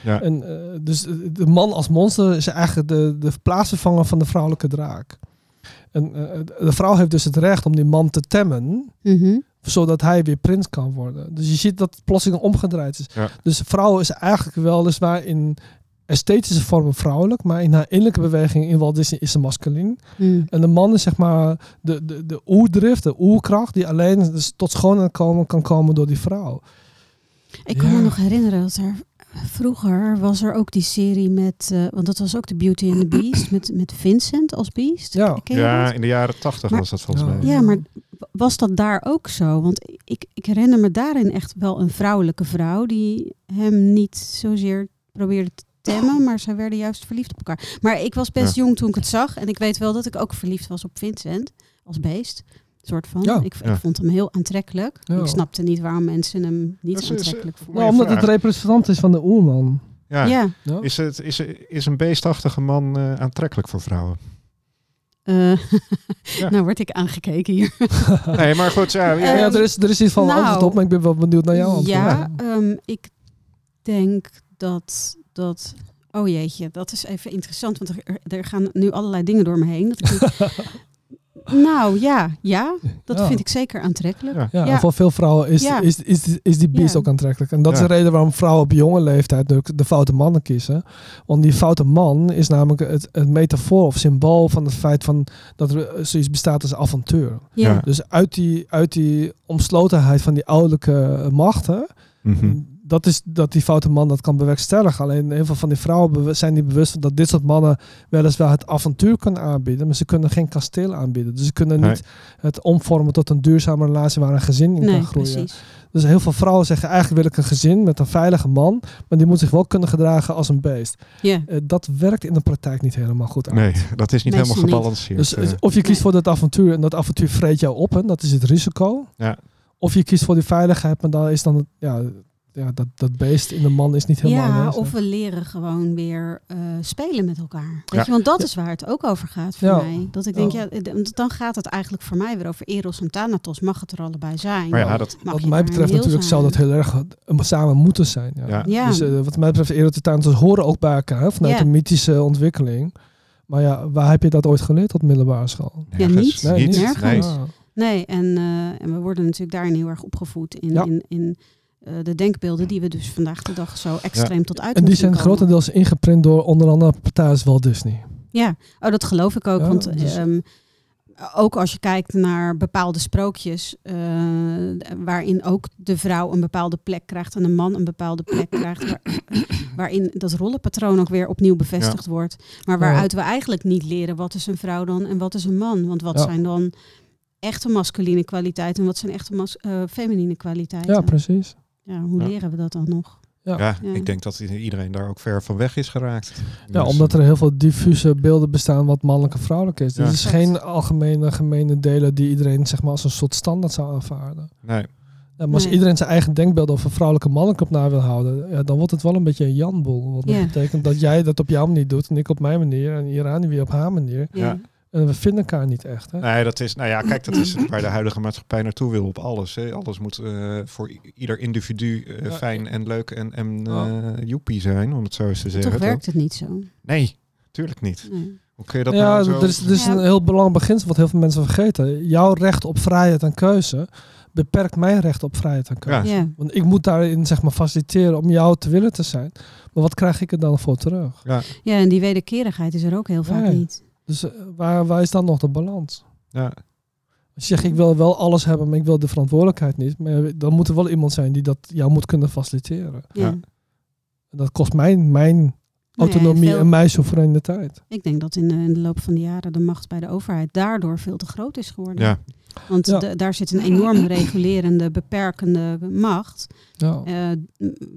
Ja. En, eh, dus de man als monster is eigenlijk de, de plaatsvervanger van de vrouwelijke draak. En eh, de vrouw heeft dus het recht om die man te temmen, Mhm. zodat hij weer prins kan worden. Dus je ziet dat het plotseling omgedraaid is. Ja. Dus de vrouw is eigenlijk weliswaar in esthetische vormen vrouwelijk, maar in haar innerlijke beweging in Walt Disney is ze masculin. Mm. En de man is zeg maar de, de, de oerdrift, de oerkracht, die alleen dus tot schoonheid komen, kan komen door die vrouw. Ik kan Ja. me nog herinneren dat er vroeger was er ook die serie met, eh, want dat was ook de Beauty and the Beast met, met Vincent als Beast. Ja. Ja, in de jaren tachtig was dat volgens Ja. mij. Ja, maar was dat daar ook zo? Want ik, ik herinner me daarin echt wel een vrouwelijke vrouw die hem niet zozeer probeerde te temmen, maar zij werden juist verliefd op elkaar. Maar ik was best jong toen ik het zag en ik weet wel dat ik ook verliefd was op Vincent als beest. Soort van. Ja. Ik, ik Ja. vond hem heel aantrekkelijk. Ja. Ik snapte niet waarom mensen hem niet is- aantrekkelijk vonden. Nou, omdat het representant is van de oerman. Ja. Is, het, is, is een beestachtige man eh, aantrekkelijk voor vrouwen? Eh, Ja. nou word ik aangekeken hier. Nee, maar goed, ja, ja, Ja, ja, er, is, er is iets van nou, antwoord op, maar ik ben wel benieuwd naar jouw antwoord. Ja, ehm, ik denk dat dat. Oh jeetje, dat is even interessant, want er, er gaan nu allerlei dingen door me heen. Dat ik- nou ja, ja, dat Ja. vind ik zeker aantrekkelijk. Ja. Ja, Ja. en voor veel vrouwen is, Ja. is, is, is die beest Ja. ook aantrekkelijk. En dat is de reden waarom vrouwen op jonge leeftijd de, de foute mannen kiezen. Want die foute man is namelijk het, het metafoor of symbool van het feit van dat er zoiets bestaat als avontuur. Ja. Ja. Dus uit die, uit die omslotenheid van die ouderlijke machten, Mhm. Dat is dat die foute man dat kan bewerkstelligen. Alleen heel veel van die vrouwen zijn niet bewust dat dit soort mannen weliswaar het avontuur kunnen aanbieden, maar ze kunnen geen kasteel aanbieden. Dus ze kunnen Nee. niet het omvormen tot een duurzame relatie waar een gezin in Nee, kan groeien. precies. Dus heel veel vrouwen zeggen eigenlijk wil ik een gezin met een veilige man, maar die moet zich wel kunnen gedragen als een beest. Ja. Eh, dat werkt in de praktijk niet helemaal goed uit. Nee, dat is niet Meestal helemaal niet. gebalanceerd. Dus eh. eh, of je kiest Nee. voor dat avontuur en dat avontuur vreet jou op, en dat is het risico. Ja. Of je kiest voor die veiligheid, maar dan is dan het, ja, ja, dat, dat beest in de man is niet helemaal Ja, aanwezig. of we leren gewoon weer eh, spelen met elkaar. Weet Ja. je, want dat is waar het ook over gaat voor Ja. mij. Dat ik denk, Ja. ja, d- dan gaat het eigenlijk voor mij weer over Eros en Thanatos. Mag het er allebei zijn? Maar ja, dat, wat mij betreft natuurlijk zijn? zou dat heel erg eh, samen moeten zijn. Ja. Ja. Ja. Dus eh, wat mij betreft, erotitanten horen ook bij elkaar vanuit Ja. de mythische ontwikkeling. Maar ja, waar heb je dat ooit geleerd op middelbare school? Ja, niet. Nee, niet. Nergens. Nee. Ah. Nee, en, eh, en we worden natuurlijk daarin heel erg opgevoed in, Ja. in, in eh, de denkbeelden die we dus vandaag de dag zo extreem tot uit En die zijn komen. grotendeels ingeprint door onder andere partijen als Walt Disney. Ja, oh, dat geloof ik ook. Ja, want dus- ehm, ook als je kijkt naar bepaalde sprookjes, eh, waarin ook de vrouw een bepaalde plek krijgt en de man een bepaalde plek krijgt, waar- waarin dat rollenpatroon ook weer opnieuw bevestigd wordt. Maar Ja. waaruit we eigenlijk niet leren wat is een vrouw dan en wat is een man. Want wat Ja. zijn dan echte masculine kwaliteiten en wat zijn echte mas- eh, feminine kwaliteiten? Ja, precies. Ja, hoe Ja. leren we dat dan nog? Ja. Ik denk dat iedereen daar ook ver van weg is geraakt. Ja, Dus, omdat er heel veel diffuse beelden bestaan wat mannelijk en vrouwelijk is. Ja. Dus het is geen algemene gemene delen die iedereen zeg maar, als een soort standaard zou aanvaarden. Nee, Ja, maar als Nee. iedereen zijn eigen denkbeeld over vrouwelijk en mannelijk op na wil houden, ja, dan wordt het wel een beetje een janboel. Want dat betekent dat jij dat op jouw manier doet en ik op mijn manier en Irani weer op haar manier. Ja. En we vinden elkaar niet echt. Hè? nee, dat is, nou ja, kijk, dat is waar de huidige maatschappij naartoe wil op alles. Hè. Alles moet eh, voor ieder individu eh, Ja. fijn en leuk en, en eh, joepie zijn, om het zo eens te zeggen. Toch werkt het niet zo. Nee, tuurlijk niet. Nee. Hoe kun je dat ja, nou zo... er is, er is Ja. een heel belangrijk beginsel wat heel veel mensen vergeten. Jouw recht op vrijheid en keuze beperkt mijn recht op vrijheid en keuze. Ja. Ja. Want ik moet daarin zeg maar faciliteren om jou te willen te zijn. Maar wat krijg ik er dan voor terug? Ja, ja, en die wederkerigheid is er ook heel vaak Nee. niet. Dus eh, waar, waar is dan nog de balans? ja, Als je zegt, ik wil wel alles hebben, maar ik wil de verantwoordelijkheid niet. Maar dan moet er wel iemand zijn die dat jou moet kunnen faciliteren. Ja. En dat kost mijn, mijn autonomie veel- en mijn soevereiniteit. Ik denk dat in de, in de loop van de jaren de macht bij de overheid daardoor veel te groot is geworden. ja, Want Ja. de- daar zit een enorm regulerende, beperkende macht. Ja, eh,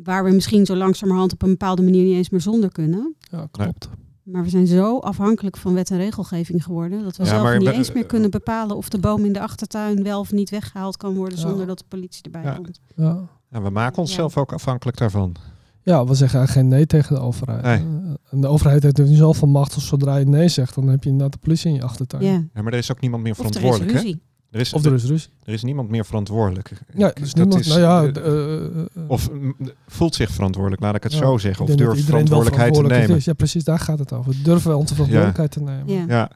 waar we misschien zo langzamerhand op een bepaalde manier niet eens meer zonder kunnen. ja klopt. Maar we zijn zo afhankelijk van wet en regelgeving geworden. dat we Ja, zelf maar niet eens meer kunnen bepalen of de boom in de achtertuin wel of niet weggehaald kan worden. Ja. zonder dat de politie erbij Ja. komt. Ja. En we maken onszelf ook afhankelijk daarvan. ja, we zeggen eigenlijk geen nee tegen de overheid. Nee. Eh, En de overheid heeft dus niet zoveel macht als zodra je nee zegt, dan heb je inderdaad de politie in je achtertuin. Ja. Ja, maar er is ook niemand meer Of er is verantwoordelijk. hè? Er is, Of er is ruzie. er is niemand meer verantwoordelijk. Ja, dus dat niemand, is, nou ja, eh, eh, eh, of voelt zich verantwoordelijk, laat ik het Ja, zo zeggen. Of durft verantwoordelijkheid te nemen. is. Ja, precies, daar gaat het over. Durven we onze verantwoordelijkheid te nemen? Ja.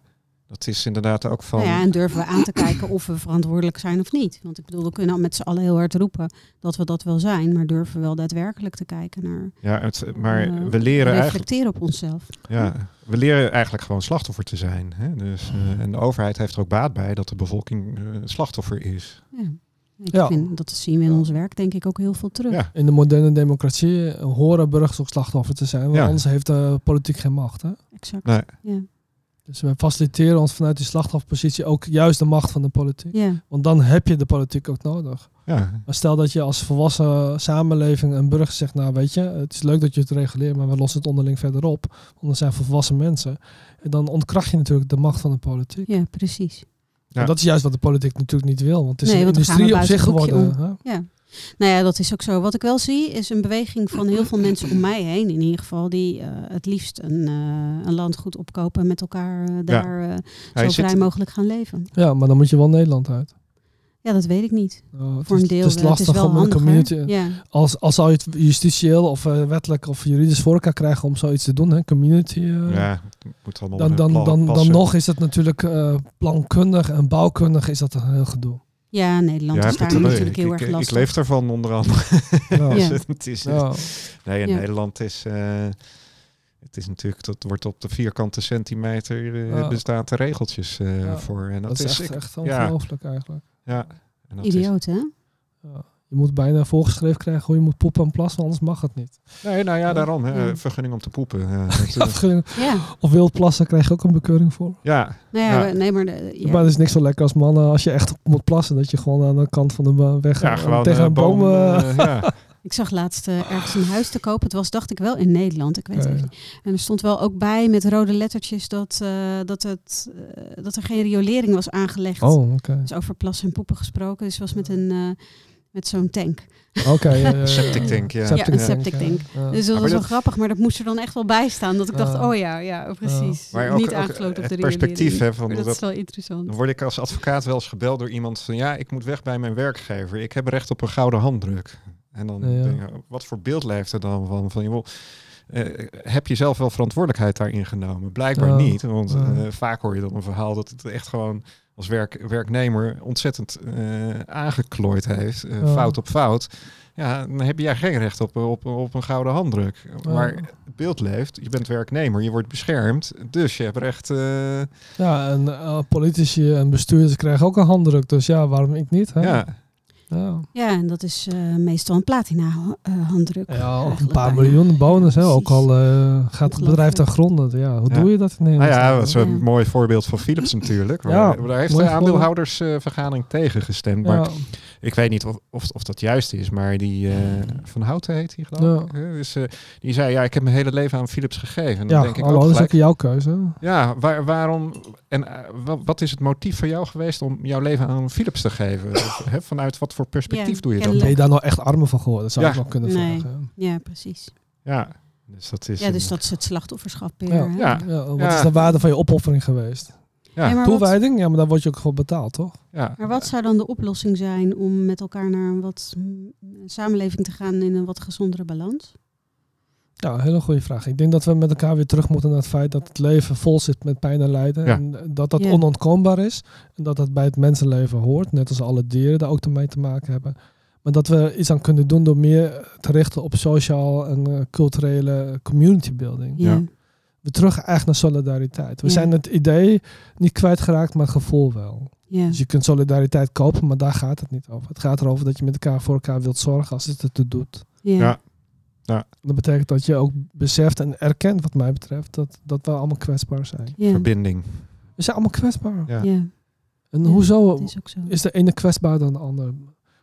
Ja, dat is inderdaad ook van... Nou ja, en durven we aan te kijken of we verantwoordelijk zijn of niet. Want ik bedoel, we kunnen met z'n allen heel hard roepen dat we dat wel zijn. Maar durven we wel daadwerkelijk te kijken naar... Ja, het, maar eh, we leren eigenlijk, reflecteren op onszelf. ja, we leren eigenlijk gewoon slachtoffer te zijn. Hè? Dus, eh, en de overheid heeft er ook baat bij dat de bevolking eh, slachtoffer is. Ja. Ik Ja. vind, dat zien we in Ja. ons werk denk ik ook heel veel terug. Ja. In de moderne democratie horen burgers ook slachtoffer te zijn. Want Ja. anders heeft de politiek geen macht. Hè? Exact. Nee. Ja. Dus we faciliteren ons vanuit die slachtofferpositie ook juist de macht van de politiek. Want dan heb je de politiek ook nodig. Ja, Maar stel dat je als volwassen samenleving een burger zegt, nou weet je, het is leuk dat je het reguleert, maar we lossen het onderling verder op. Want dan zijn we volwassen mensen. En dan ontkracht je natuurlijk de macht van de politiek. ja, precies. Ja. En dat is juist wat de politiek natuurlijk niet wil. Want het is Nee, een industrie op zich geworden. hè? Ja. Nou ja, dat is ook zo. Wat ik wel zie is een beweging van heel veel mensen om mij heen in ieder geval. Die eh, het liefst een, eh, een landgoed opkopen en met elkaar eh, daar zo zit- vrij mogelijk gaan leven. Ja, maar dan moet je wel Nederland uit. Ja, dat weet ik niet. Het Voor is, een deel het is lastig het is wel om een community... Ja. Als, als zou je het justitieel of wettelijk of juridisch voor elkaar krijgen om zoiets te doen, hè? community... eh, ja, moet allemaal dan, dan, dan, dan nog is het natuurlijk eh, plankundig en bouwkundig is dat een heel gedoe. Ja, Nederland Ja, is daar natuurlijk ik, heel ik, erg ik lastig. leef ervan onder andere. Ja. Ja. het is, Ja. Nee, in Ja. Nederland is... eh, het is natuurlijk, dat wordt op de vierkante centimeter eh Ja. bestaan er regeltjes eh, Ja. voor. En dat, Dat is echt, ik- echt ja. ongelooflijk eigenlijk. ja. En dat is, Idioot, hè? Ja. Je moet bijna voorgeschreven krijgen hoe je moet poepen en plassen, anders mag het niet. nee, nou ja, daarom. Hè, Ja. Vergunning om te poepen. Ja, eh, vergunning- Ja. of wild plassen krijg je ook een bekeuring voor. ja, Nou we- nee, maar... De, ja. Maar het is niks zo lekker als mannen als je echt moet plassen, dat je gewoon aan de kant van de weg ja, eh, gewoon tegen een boom... ja. Ik zag laatst eh, ergens een huis te kopen. Het was, dacht ik wel, in Nederland. Ik weet het even niet. En er stond wel ook bij met rode lettertjes dat, eh, dat, het, dat er geen riolering was aangelegd. oh, oké. Dus over plassen en poepen gesproken. Dus het was met een, eh, met zo'n tank. Oké. ja, ja, ja, Septic tank, ja. Ja, een septic ja. tank. Ja. Dus dat maar was wel dat- grappig, maar dat moest er dan echt wel bij staan. Dat ik dacht, oh ja, ja, precies. Maar ook- Niet ook aangesloten op de het perspectief, hè, van dat, dat- is wel interessant. Dan word ik als advocaat wel eens gebeld door iemand van ja, ik moet weg bij mijn werkgever. Ik heb recht op een gouden handdruk. En dan Ja. denk ik, wat voor beeld leeft er dan van? van joh, eh, heb je zelf wel verantwoordelijkheid daarin genomen? Blijkbaar niet. Want eh, vaak hoor je dan een verhaal dat het echt gewoon als werk, werknemer ontzettend eh, aangeklooid heeft. eh, Ja. Fout op fout. Ja, dan heb jij geen recht op, op, op een gouden handdruk. Ja. Maar het beeld leeft, je bent werknemer, je wordt beschermd. Dus je hebt recht... eh, Ja, en politici en bestuurders krijgen ook een handdruk. Dus ja, waarom ik niet? Hè? ja, Ja. Ja, en dat is eh, meestal een platina eh, handdruk. Ja, of een paar miljoen bonus. Hè? Ook al eh, gaat het bedrijf ten gronde. Ja, hoe Ja. doe je dat in Nou ja, dat is een Ja. mooi voorbeeld van Philips natuurlijk. Ja, daar heeft de aandeelhoudersvergadering tegen gestemd. Maar ja, ik weet niet of, of, of dat juist is, maar die eh, Van Houten heet die geloof Ja. ik. hè? Dus, eh, die zei, ja, ik heb mijn hele leven aan Philips gegeven. En dan ja denk ik hallo, ook dat is ook jouw keuze. ja, waar, waarom en eh, wa- wat is het motief voor jou geweest om jouw leven aan Philips te geven? Of, hè, vanuit wat voor perspectief Ja, doe je dat? Ben je daar nou echt armer van geworden? Dat zou Ja. ik nog kunnen Nee. vragen. Ja, precies. Ja, dus dat is Ja, een- dus dat is het slachtofferschap weer. Ja. hè? Ja. Ja, wat Ja. is de waarde van je opoffering geweest? Ja, Nee, maar wat- Toewijding? Ja, maar daar word je ook voor betaald, toch? ja. Maar wat zou dan de oplossing zijn om met elkaar naar een wat samenleving te gaan in een wat gezondere balans? Ja, een hele goede vraag. Ik denk dat we met elkaar weer terug moeten naar het feit dat het leven vol zit met pijn en lijden. Ja. En dat dat Ja. onontkoombaar is. En dat dat bij het mensenleven hoort. Net als alle dieren daar ook mee te maken hebben. Maar dat we iets aan kunnen doen door meer te richten op sociaal en eh, culturele community building. Ja. We terug echt naar solidariteit. We Ja. zijn het idee niet kwijtgeraakt, maar het gevoel wel. Ja. Dus je kunt solidariteit kopen, maar daar gaat het niet over. Het gaat erover dat je met elkaar voor elkaar wilt zorgen als het ertoe doet. Ja. Ja. Dat betekent dat je ook beseft en erkent, wat mij betreft, dat, dat we allemaal kwetsbaar zijn. Ja. Verbinding. We zijn allemaal kwetsbaar. Ja. Ja. En Ja, hoezo is is de ene kwetsbaar dan de ander?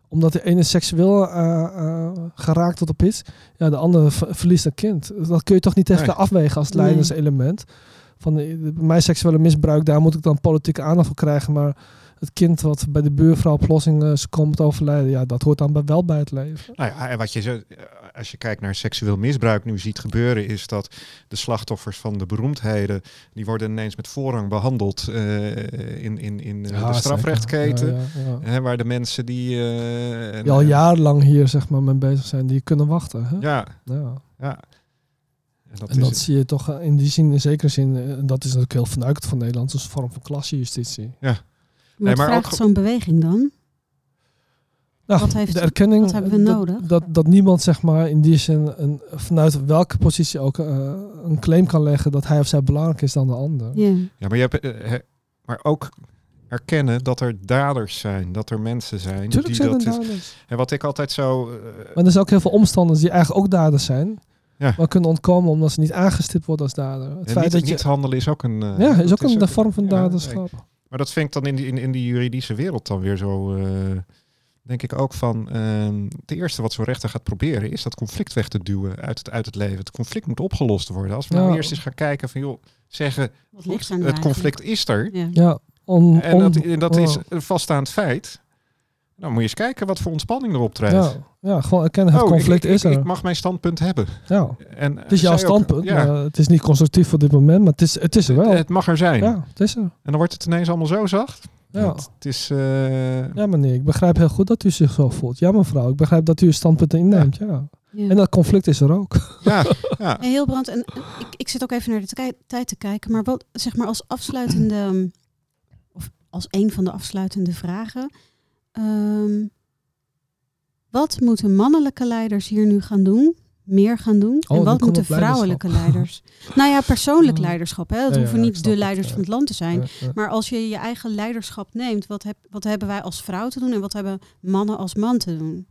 Omdat de ene seksueel eh, eh, geraakt wordt op iets, ja, de andere verliest een kind. Dat kun je toch niet tegen Nee. afwegen als leiderselement. Van eh, mijn seksuele misbruik, daar moet ik dan politieke aandacht voor krijgen. Maar het kind wat bij de buurvrouw plotseling eh, komt overlijden, ja, dat hoort dan bij- wel bij het leven. Nou ja, en wat je zo, als je kijkt naar seksueel misbruik nu ziet gebeuren, is dat de slachtoffers van de beroemdheden, die worden ineens met voorrang behandeld eh, in, in, in eh, Ja, de strafrechtketen. Ja, ja, ja. Hè, waar de mensen die... eh, Die al jarenlang hier zeg maar, mee bezig zijn, die kunnen wachten. Hè? Ja, Ja. ja. En dat En dat zie je toch in die zin, in zekere zin, en dat is natuurlijk heel vanuit van Nederland, een vorm van klassejustitie. Nee, maar vraagt ook- zo'n beweging dan? Nou, Wat heeft- de erkenning wat hebben we nodig? Dat, dat niemand zeg maar in die zin een, vanuit welke positie ook eh, een claim kan leggen dat hij of zij belangrijker is dan de ander. Ja. Ja, maar, je hebt, eh, hè, maar ook erkennen dat er daders zijn, dat er mensen zijn Natuurlijk die zijn dat... er is- en wat ik altijd zo... eh, Maar er zijn ook heel veel omstanders die eigenlijk ook daders zijn. Ja. Maar kunnen ontkomen omdat ze niet aangestipt worden als dader. Het en feit niet, dat je, niet handelen is ook een... ja, is ook een vorm van ja, daderschap. nee. Maar dat vind ik dan in die, in, in die juridische wereld dan weer zo... eh, denk ik ook van... ehm het eerste wat zo'n rechter gaat proberen... is dat conflict weg te duwen uit het, uit het leven. Het conflict moet opgelost worden. Als we nou eerst eens gaan kijken van... joh, zeggen, goed, er het conflict is er... Ja. Ja, on, En dat, en dat oh. is een vaststaand feit. Nou, moet je eens kijken wat voor ontspanning erop treedt. Ja, ja, gewoon erkennen, het Oh, conflict ik, is er. ik mag mijn standpunt hebben. ja. En, Het is jouw zij ook- standpunt, ja, maar het is niet constructief voor dit moment, maar het is, het is er wel. het, het mag er zijn. ja, het is er. En dan wordt het ineens allemaal zo zacht. Ja. Het, het is... eh, ja, meneer, ik begrijp heel goed dat u zich zo voelt. Ja, mevrouw, ik begrijp dat u uw standpunt inneemt, ja. Ja. En dat conflict is er ook. ja, ja. Hey, heel brand. En en ik, ik zit ook even naar de tij- tijd te kijken. Maar wat zeg maar als afsluitende, of als een van de afsluitende vragen. ehm, wat moeten mannelijke leiders hier nu gaan doen? Meer gaan doen? Oh, en wat moeten vrouwelijke leiders? nou ja, persoonlijk leiderschap. Hè? Ja, ja, hoeven niet de leiders van het land te zijn. Ja. Maar als je je eigen leiderschap neemt, wat, heb, wat hebben wij als vrouw te doen en wat hebben mannen als man te doen?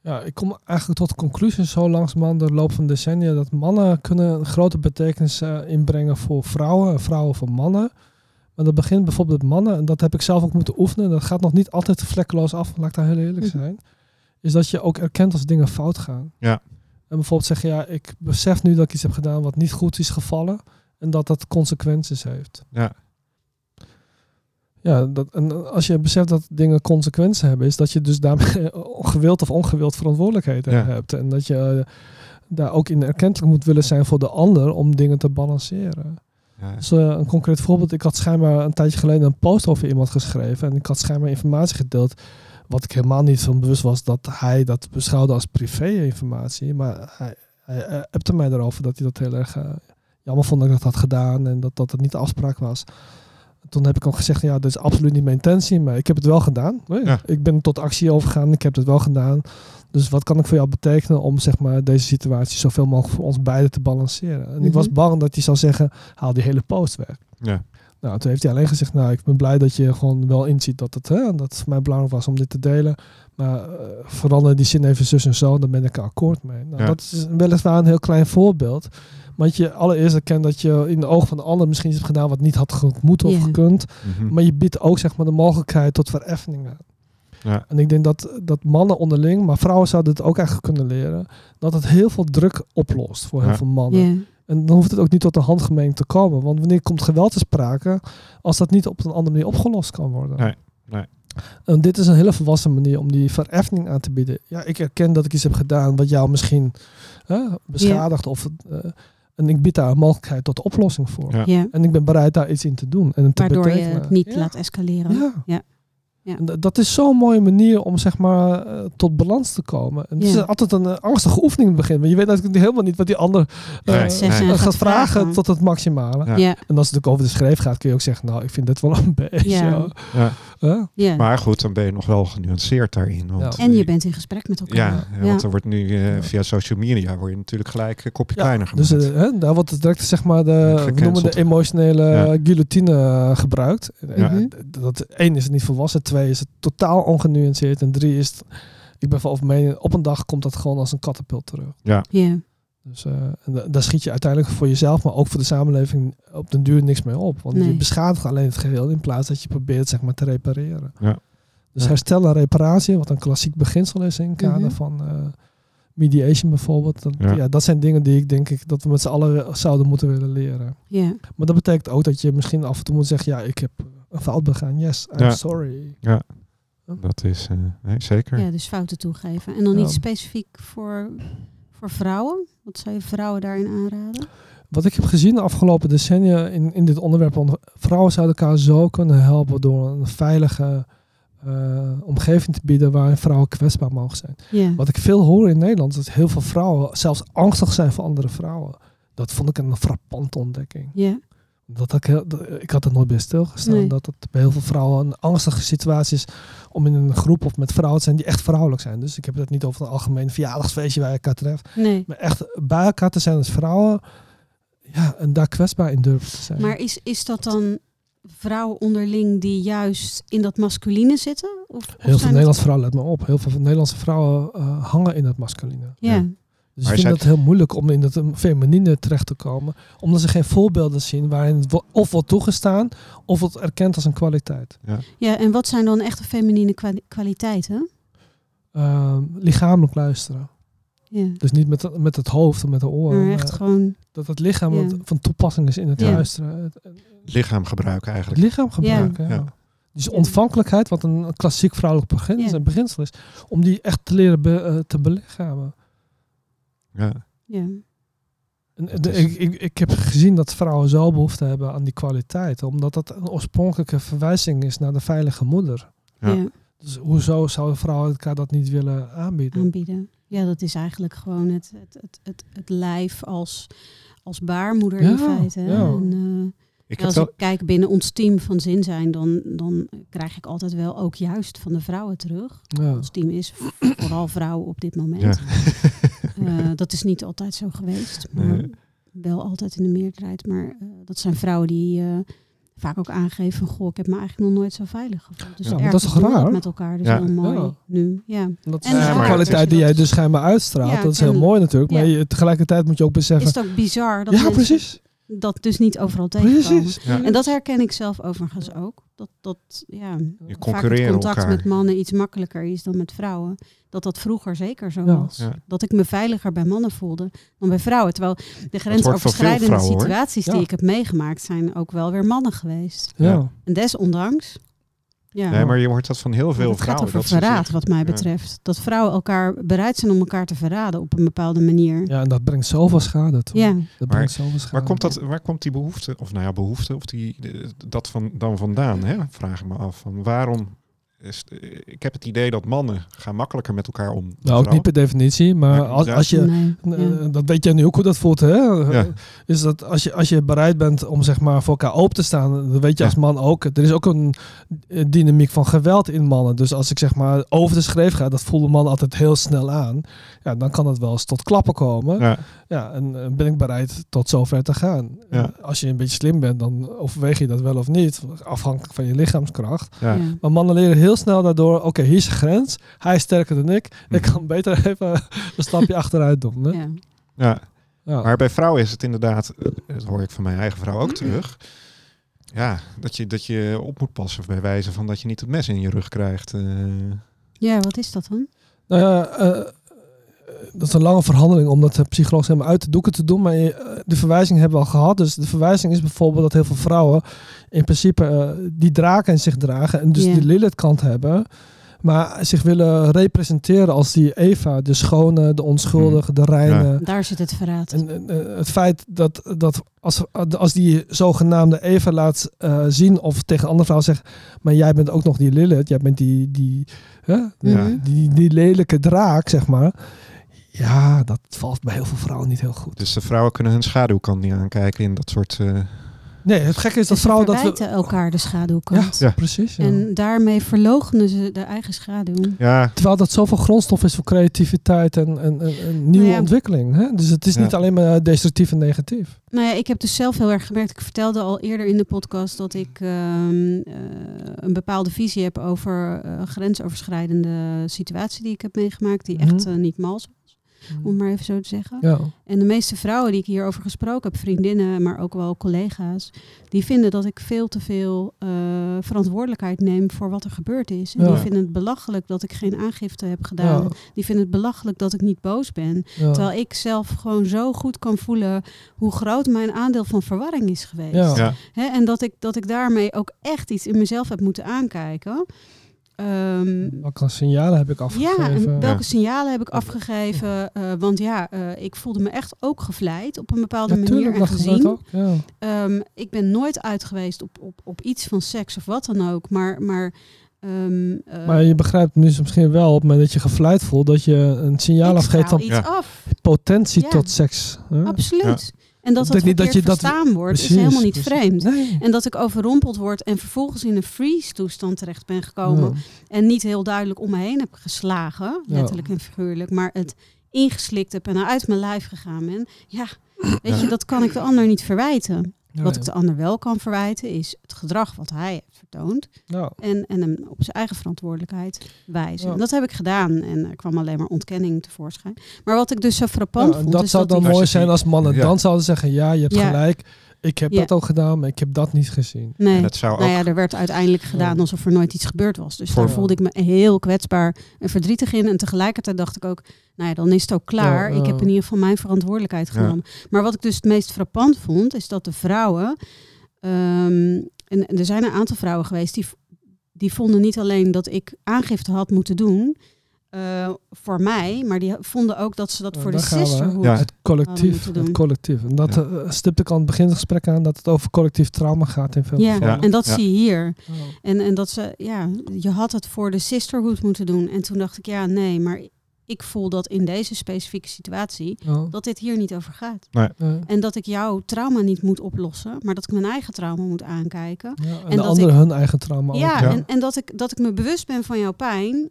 Ja, ik kom eigenlijk tot de conclusie zo langzamerhand door de loop van decennia dat mannen kunnen een grote betekenis eh, inbrengen voor vrouwen en vrouwen voor mannen. Maar dat begint bijvoorbeeld met mannen, en dat heb ik zelf ook moeten oefenen. Dat gaat nog niet altijd vlekkeloos af, laat ik daar heel eerlijk Mhm. zijn. Is dat je ook erkent als dingen fout gaan. Ja. En bijvoorbeeld zeggen, ja, ik besef nu dat ik iets heb gedaan wat niet goed is gevallen. En dat dat consequenties heeft. Ja. Ja, dat, en als je beseft dat dingen consequenties hebben, is dat je dus daarmee gewild of ongewild verantwoordelijkheden Ja. hebt. En dat je eh, daar ook in erkentelijk moet willen zijn voor de ander om dingen te balanceren. Ja. Dus, eh, een concreet voorbeeld, ik had schijnbaar een tijdje geleden een post over iemand geschreven en ik had schijnbaar informatie gedeeld wat ik helemaal niet van bewust was dat hij dat beschouwde als privé-informatie. Maar hij, hij appte mij erover dat hij dat heel erg eh, jammer vond dat ik dat had gedaan en dat dat het niet de afspraak was. Toen heb ik ook gezegd, ja, dat is absoluut niet mijn intentie, maar ik heb het wel gedaan. Nee, Ja. Ik ben tot actie overgegaan, ik heb het wel gedaan. Dus wat kan ik voor jou betekenen om zeg maar, deze situatie zoveel mogelijk voor ons beiden te balanceren? En ik was Mhm. bang dat hij zou zeggen, haal die hele post weg. Ja. Nou, toen heeft hij alleen gezegd, nou, ik ben blij dat je gewoon wel inziet dat het, hè, dat het voor mij belangrijk was om dit te delen. Maar eh, verander die zin even zus en zo, dan ben ik er akkoord mee. Nou, Ja. Dat is weliswaar een heel klein voorbeeld. Maar dat je allereerst erkent dat je in de ogen van de ander misschien iets hebt gedaan wat niet had gemoet of Ja. gekund. Mhm. Maar je biedt ook zeg maar de mogelijkheid tot vereffeningen. Ja. En ik denk dat, dat mannen onderling, maar vrouwen zouden het ook eigenlijk kunnen leren, dat het heel veel druk oplost voor heel veel mannen. En dan hoeft het ook niet tot een handgemeen te komen. Want wanneer komt geweld te sprake als dat niet op een andere manier opgelost kan worden? Nee, nee. En dit is een hele volwassen manier om die vereffening aan te bieden. Ja, ik erken dat ik iets heb gedaan wat jou misschien hè, beschadigt. Of, eh, en ik bied daar een mogelijkheid tot de oplossing voor. Ja. Ja. En ik ben bereid daar iets in te doen. En te Waardoor je betekenen. het niet Ja. laat escaleren. Ja. Ja. Dat is zo'n mooie manier om zeg maar eh, tot balans te komen. En het Ja. is altijd een eh, angstige oefening in het begin. Want je weet natuurlijk helemaal niet wat die ander eh, Nee, nee. gaat, gaat vragen tot het maximale. Ja. Ja. En als het ook over de schreef gaat, kun je ook zeggen, nou, ik vind dit wel een beetje. Ja. Ja. hè? Ja. Maar goed, dan ben je nog wel genuanceerd daarin. Want, Ja. En je bent in gesprek met elkaar. Ja, Ja. want er wordt nu via social media word je natuurlijk gelijk een kopje Ja, kleiner gemaakt. dus hè, daar wordt het direct zeg maar de, we noemen de emotionele Ja. guillotine gebruikt. Dat, één is het niet volwassen, twee is het totaal ongenuanceerd en drie is het, ik ben van over mening, op een dag komt dat gewoon als een katapult terug. Ja. Dus eh, en da- daar schiet je uiteindelijk voor jezelf, maar ook voor de samenleving op den duur niks mee op. Want je beschadigt alleen het geheel in plaats dat je probeert zeg maar te repareren. Ja. Dus Ja. herstel en reparatie, wat een klassiek beginsel is in het kader Mhm. van eh, mediation bijvoorbeeld. Dat, Ja. ja. dat zijn dingen die ik denk ik dat we met z'n allen zouden moeten willen leren. Ja. Maar dat betekent ook dat je misschien af en toe moet zeggen, ja, ik heb een fout begaan. Yes, I'm Ja. sorry. Dat is eh, nee, zeker. ja, dus fouten toegeven. En dan niet Ja. specifiek voor, voor vrouwen. Wat zou je vrouwen daarin aanraden? Wat ik heb gezien de afgelopen decennia in, in dit onderwerp, want vrouwen zouden elkaar zo kunnen helpen door een veilige eh, omgeving te bieden waarin vrouwen kwetsbaar mogen zijn. Ja. Wat ik veel hoor in Nederland, is dat heel veel vrouwen zelfs angstig zijn voor andere vrouwen. Dat vond ik een frappante ontdekking. Ja. Dat ik, heel, dat- ik had er nooit bij stilgestaan. Nee. Dat het bij heel veel vrouwen een angstige situatie is om in een groep of met vrouwen te zijn die echt vrouwelijk zijn. Dus ik heb het niet over een algemeen verjaardagsfeestje waar je elkaar treft. Nee. Maar echt bij elkaar te zijn als vrouwen. Ja, en daar kwetsbaar in durven te zijn. Maar is, is dat dan vrouwen onderling die juist in dat masculine zitten? Of, of heel veel Nederlandse vrouwen, let me op. Heel veel Nederlandse vrouwen eh, hangen in het masculine. Ja. Ja. Dus Maar ik vind is het heel moeilijk om in het feminine terecht te komen. Omdat ze geen voorbeelden zien waarin het of wordt toegestaan of wordt erkend als een kwaliteit. ja, en wat zijn dan echte feminine kwali- kwaliteiten? Ehm, lichamelijk luisteren. Ja. Dus niet met, met het hoofd of met de oren. Maar maar echt gewoon... dat het lichaam Ja. wat van toepassing is in het Ja. luisteren. Het, het Lichaam gebruiken eigenlijk. lichaam gebruiken. Ja. Ja. Dus Ja. ontvankelijkheid, wat een klassiek vrouwelijk beginsel, Ja. beginsel is, om die echt te leren be- eh, te belichamen. Ja. Ja. En, de- ik, ik, ik heb gezien dat vrouwen zo behoefte hebben aan die kwaliteit, omdat dat een oorspronkelijke verwijzing is naar de veilige moeder. Ja. Ja. Dus hoezo zouden vrouwen elkaar dat niet willen aanbieden? aanbieden. Ja, dat is eigenlijk gewoon het, het, het, het, het lijf als, als baarmoeder Ja, in feite. ja. En, eh, Ik als wel, ik kijk binnen ons team van zin zijn, dan, dan krijg ik altijd wel ook juist van de vrouwen terug. Ja. Ons team is vooral vrouwen op dit moment. Eh, dat is niet altijd zo geweest, maar Nee. wel altijd in de meerderheid. Maar eh, dat zijn vrouwen die eh, vaak ook aangeven goh, ik heb me eigenlijk nog nooit zo veilig gevoeld. Dus Ja, maar ergens dat is raar? met elkaar, dus Ja. heel mooi Ja. nu. Ja. Dat is En maar- kwaliteit die jij dus schijnbaar uitstraalt. Ja, dat is heel mooi natuurlijk. Maar je, tegelijkertijd moet je ook beseffen... Is het ook bizar dat ja, mensen precies. Dat dus niet overal tegenkomen. Ja. En dat herken ik zelf overigens ook. Dat, dat ja, je vaak het contact elkaar. met mannen iets makkelijker is dan met vrouwen. Dat dat vroeger zeker zo Ja. was. Ja. Dat ik me veiliger bij mannen voelde dan bij vrouwen. Terwijl de grensoverschrijdende vrouwen, situaties die ik heb meegemaakt zijn ook wel weer mannen geweest. En desondanks Ja. Nee, maar je hoort dat van heel veel het gaat vrouwen. over dat ze verraad, wat mij Ja. betreft. Dat vrouwen elkaar bereid zijn om elkaar te verraden op een bepaalde manier. Ja, en dat brengt zoveel schade toe. Ja. Dat brengt zoveel schade. Waar komt, dat, waar komt die behoefte, of nou ja, behoefte, of die, dat van, dan vandaan? Hè? Vraag ik me af. Van waarom is, ik heb het idee dat mannen gaan makkelijker met elkaar om. dan Nou, ook vrouwen. niet per definitie, maar Ja, als, als je... Nee, eh, ja. Dat weet jij nu ook hoe dat voelt, hè? Ja. Is dat als je, als je bereid bent om zeg maar voor elkaar open te staan, dat weet je Ja. als man ook. Er is ook een eh, dynamiek van geweld in mannen. Dus als ik zeg maar over de schreef ga, dat voelde man altijd heel snel aan. Ja, dan kan het wel eens tot klappen komen. Ja, Ja, en eh, ben ik bereid tot zover te gaan. Ja. Als je een beetje slim bent, dan overweeg je dat wel of niet. Afhankelijk van je lichaamskracht. ja. Ja. Maar mannen leren heel snel daardoor, oké, hier is een grens. Hij is sterker dan ik. Ik Mhm. kan beter even een stapje achteruit doen. Hè? Ja. ja. Ja. Maar bij vrouwen is het inderdaad, eh, dat hoor ik van mijn eigen vrouw ook terug. Ja, dat je, dat je op moet passen bij wijze van dat je niet het mes in je rug krijgt. eh. ja, wat is dat dan? Nou ja, eh, dat is een lange verhandeling om dat eh, psychologisch helemaal uit de doeken te doen. Maar je, eh, de verwijzing hebben we al gehad. Dus de verwijzing is bijvoorbeeld dat heel veel vrouwen in principe eh, die draken in zich dragen. En dus die Lilith kant hebben. Maar zich willen representeren als die Eva, de schone, de onschuldige, de reine. Daar zit het verraad. En, en, het feit dat, dat als, als die zogenaamde Eva laat eh, zien of tegen een andere vrouw zegt, maar jij bent ook nog die Lilith, jij bent die, die, hè, Ja. Mhm. die, die lelijke draak, zeg maar. Ja, dat valt bij heel veel vrouwen niet heel goed. Dus de vrouwen kunnen hun schaduwkant niet aankijken in dat soort. eh, Nee, het gekke is dat Dus vrouwen dat verwijten we... elkaar de schaduwkant. Ja. precies. ja. En daarmee verloochenen ze de eigen schaduw. ja, Terwijl dat zoveel grondstof is voor creativiteit en, en, en, en nieuwe Nou ja. ontwikkeling. Hè? Dus het is Ja. niet alleen maar destructief en negatief. Nou ja, ik heb dus zelf heel erg gemerkt. Ik vertelde al eerder in de podcast dat ik ehm, eh, een bepaalde visie heb over eh, grensoverschrijdende situatie die ik heb meegemaakt, die echt Mhm. eh, niet mals was, om het maar even zo te zeggen. Ja. En de meeste vrouwen die ik hierover gesproken heb, vriendinnen, maar ook wel collega's, die vinden dat ik veel te veel eh, verantwoordelijkheid neem voor wat er gebeurd is. En Ja. die vinden het belachelijk dat ik geen aangifte heb gedaan. Ja. Die vinden het belachelijk dat ik niet boos ben. Terwijl ik zelf gewoon zo goed kan voelen hoe groot mijn aandeel van verwarring is geweest. Hè, en dat ik, dat ik daarmee ook echt iets in mezelf heb moeten aankijken. Ehm, Welke signalen heb ik ja, afgegeven? en welke Ja. signalen heb ik afgegeven? Eh, want ja, eh, ik voelde me echt ook gevleid op een bepaalde Ja, manier tuurlijk, en gezien. ook. Ja. Ehm, ik ben nooit uit geweest op, op, op iets van seks of wat dan ook. Maar, maar, ehm, eh, Maar je begrijpt nu misschien wel op het moment dat je gevleid voelt dat je een signaal afgeeft van iets Ja. af. potentie Ja. tot seks. hè? Absoluut. En dat dat dat je dat- verstaan wordt, is helemaal niet precies. vreemd. Nee. En dat ik overrompeld word en vervolgens in een freeze-toestand terecht ben gekomen. Ja. En niet heel duidelijk om me heen heb geslagen, Ja. letterlijk en figuurlijk, maar het ingeslikt heb en uit mijn lijf gegaan ben. Ja, weet je, dat kan ik de ander niet verwijten. Wat ik de ander wel kan verwijten is het gedrag wat hij heeft vertoond. Ja. En, en hem op zijn eigen verantwoordelijkheid wijzen. Dat heb ik gedaan en er kwam alleen maar ontkenning tevoorschijn. Maar wat ik dus zo frappant Ja, vond, dat is zou dat dan die- mooi zijn als mannen ja. dan zouden zeggen, ja, je hebt Ja. gelijk. Ik heb Ja. dat ook gedaan, maar ik heb dat niet gezien. Nee. En het zou Nou ook. ja, er werd uiteindelijk gedaan alsof er nooit iets gebeurd was. Dus Voor- daar voelde ik me heel kwetsbaar en verdrietig in. En tegelijkertijd dacht ik ook, nou ja, dan is het ook klaar. Ja, Ik heb in ieder geval mijn verantwoordelijkheid Ja. genomen. Maar wat ik dus het meest frappant vond, is dat de vrouwen... ehm, en er zijn een aantal vrouwen geweest die, die vonden niet alleen dat ik aangifte had moeten doen... eh, voor mij, maar die vonden ook dat ze dat Ja, voor de sisterhood... Ja. Het collectief. moeten doen. Het collectief. En dat Ja. eh, stipte ik aan het begin van het gesprek aan dat het over collectief trauma gaat in veel Ja, gevallen. en dat Ja. zie je hier. Ja. En, en dat ze, ja, je had het voor de sisterhood moeten doen. En toen dacht ik, ja, nee, maar ik voel dat in deze specifieke situatie, Ja. dat dit hier niet over gaat. Ja. En dat ik jouw trauma niet moet oplossen, maar dat ik mijn eigen trauma moet aankijken. Ja, en, En de dat anderen ik- hun eigen trauma ook. ja, ja. En, en dat, ik, dat ik me bewust ben van jouw pijn,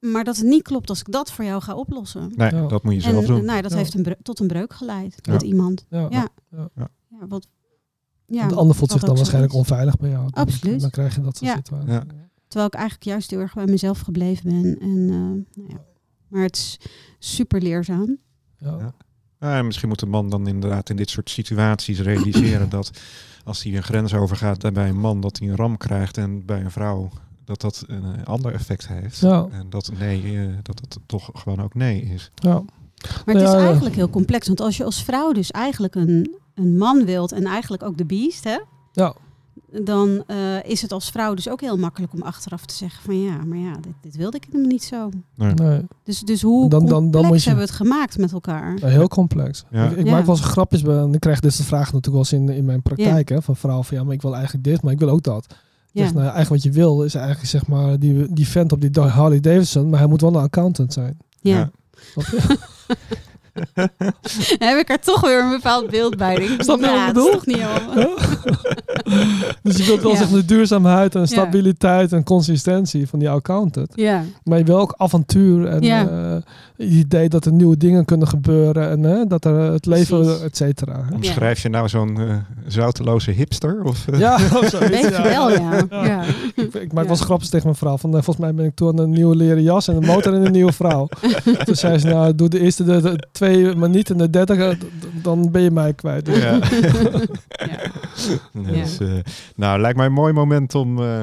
maar dat het niet klopt als ik dat voor jou ga oplossen. Nee, Ja. dat moet je En zelf doen. nou, ja, dat Ja. heeft een tot een breuk geleid Ja. met iemand. Ja. Ja. Ja. Ja, wat, ja, Want de ander voelt zich dan waarschijnlijk is. onveilig bij jou. Dan- Absoluut. Dan krijg je dat soort Ja. situaties. Ja. Terwijl ik eigenlijk juist heel erg bij mezelf gebleven ben. En, eh, nou ja. Maar het is super leerzaam. Ja. Ja. Ja, en misschien moet de man dan inderdaad in dit soort situaties realiseren dat als hij een grens overgaat en bij een man dat hij een ram krijgt en bij een vrouw dat dat een eh, ander effect heeft. Ja. En dat nee, eh, dat het toch gewoon ook nee is. Ja. Maar het is eigenlijk heel complex. Want als je als vrouw dus eigenlijk een, een man wilt en eigenlijk ook de beest, hè? Ja. Dan eh, is het als vrouw dus ook heel makkelijk om achteraf te zeggen van ja, maar ja, dit, dit wilde ik helemaal niet zo. Nee. Nee, Dus, dus hoe Dan- dan- dan complex je- hebben we het gemaakt met elkaar? ja, heel complex. Ja. Ik, ik Ja. maak wel eens grapjes bij, en ik krijg dit soort vragen natuurlijk wel eens in, in mijn praktijk. Hè, van vrouwen van ja, maar ik wil eigenlijk dit, maar ik wil ook dat. Ja. Dus nou, eigenlijk wat je wil is eigenlijk zeg maar die, die vent op die Harley Davidson, maar hij moet wel een accountant zijn. ja. Dan heb ik er toch weer een bepaald beeld bij. Ik, dat is toch niet helemaal... dus je wilt wel Ja. zeg maar de duurzaamheid en stabiliteit en consistentie van die accountant. Ja, Maar je wil ook avontuur en Ja. eh, het idee dat er nieuwe dingen kunnen gebeuren en dat er het leven, Precies. et cetera. hè. Omschrijf je nou zo'n eh, zouteloze hipster? Of, eh? Ja, of ja. wel, ja. ja. Ik, ik maak Ja. wel eens grapjes tegen mijn vrouw. Van, volgens mij ben ik toen een nieuwe leren jas en een motor en een nieuwe vrouw. toen zei ze, nou, doe de eerste de, de twee maar niet en de derde, eh, d- dan ben je mij kwijt. Dus, Ja. Ja. Dus, eh, nou, lijkt mij een mooi moment om eh,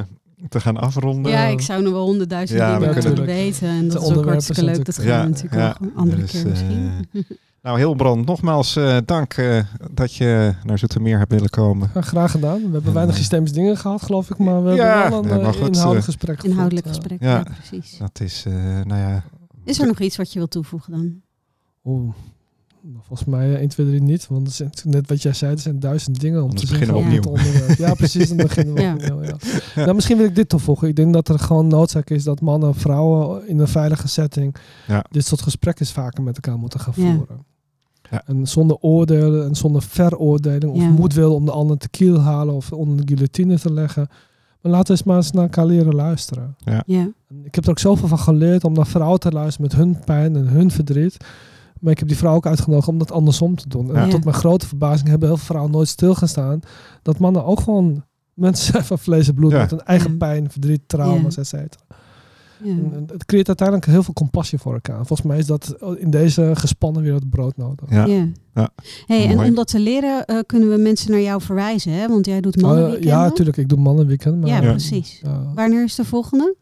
te gaan afronden. Ja, ik zou nog wel honderdduizend Ja, dingen kunnen- willen weten. En dat is ook hartstikke leuk. Dat gaan Ja, we natuurlijk ja, ook een andere dus, keer misschien. Nou, Hilbrand, nogmaals eh, dank eh, dat je naar Zoetermeer hebt willen komen. Ja, graag gedaan. We hebben weinig systemische dingen gehad, geloof ik. Maar we Ja, hebben wel een inhoudelijk gesprek. Inhoudelijk Ja. gesprek, Ja. ja, precies. Dat is, eh, nou ja... Is er nog iets wat je wilt toevoegen dan? Oeh. Nou, Volgens mij eh, 1, 2, 3 niet. Want net wat jij zei, er zijn duizend dingen om te beginnen we onderwerp. Ja, precies. Dan beginnen we Ja. opnieuw. Ja. Nou, misschien wil ik dit toevoegen. Ik denk dat er gewoon noodzaak is dat mannen en vrouwen in een veilige setting Ja. dit soort gesprekken vaker met elkaar moeten gaan voeren. Ja. En zonder oordelen en zonder veroordeling of Ja. moedwil om de ander te kiel halen of onder de guillotine te leggen. Maar laten we eens maar eens naar elkaar leren luisteren. Ja, En Ik heb er ook zoveel van geleerd om naar vrouwen te luisteren met hun pijn en hun verdriet. Maar ik heb die vrouw ook uitgenodigd om dat andersom te doen. En Ja. tot mijn grote verbazing hebben heel veel vrouwen nooit stilgestaan. Dat mannen ook gewoon mensen zijn van vlees en bloed Ja. met hun eigen Ja. pijn, verdriet, trauma's, et cetera. ja. En- en Het creëert uiteindelijk heel veel compassie voor elkaar. Volgens mij is dat in deze gespannen wereld broodnodig. Ja. Ja. Ja. Hey, en om dat te leren eh, kunnen we mensen naar jou verwijzen, hè? Want jij doet Oh, mannenweekenden. ja, natuurlijk. Ik doe mannenweekend. Maar, Ja, Ja. precies. Wanneer is de volgende?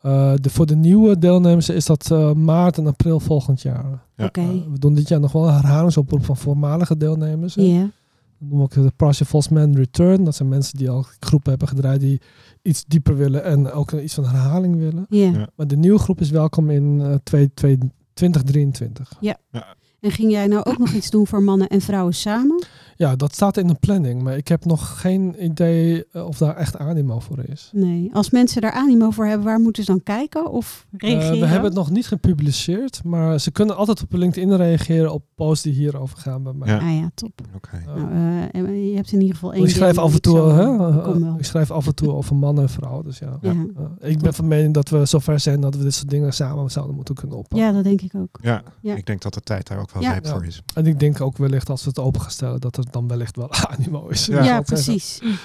Eh, de, voor de nieuwe deelnemers is dat eh, maart en april volgend jaar. Ja. Oké. Eh, we doen dit jaar nog wel een herhalingsoproep van voormalige deelnemers. Ja. Dan doen we ook de Parsifals Man Return. Dat zijn mensen die al groepen hebben gedraaid die iets dieper willen en ook iets van herhaling willen. Ja. Ja. Maar de nieuwe groep is welkom in eh, twee- twee- 2023. En ging jij nou ook nog iets doen voor mannen en vrouwen samen? Ja, dat staat in de planning. Maar ik heb nog geen idee eh, of daar echt animo voor is. Nee. Als mensen daar animo voor hebben, waar moeten ze dan kijken of Eh, reageren? we hebben het nog niet gepubliceerd, maar ze kunnen altijd op LinkedIn reageren op posts die hierover gaan bij mij. Ja. Ah ja, top. Oké. Eh, Nou, eh, je hebt in ieder geval één ik schrijf af en toe, hè, ik schrijf af en toe over man en vrouw. Dus ja. Ja. Ik ben van mening dat we zover zijn dat we dit soort dingen samen zouden moeten kunnen oppakken. ja, dat denk ik ook. Ja, Ja. ik denk dat de tijd daar ook Ja. voor is. En ik denk ook wellicht als we het open gaan stellen, dat er dan wellicht wel animo is. Ja. Zeggen.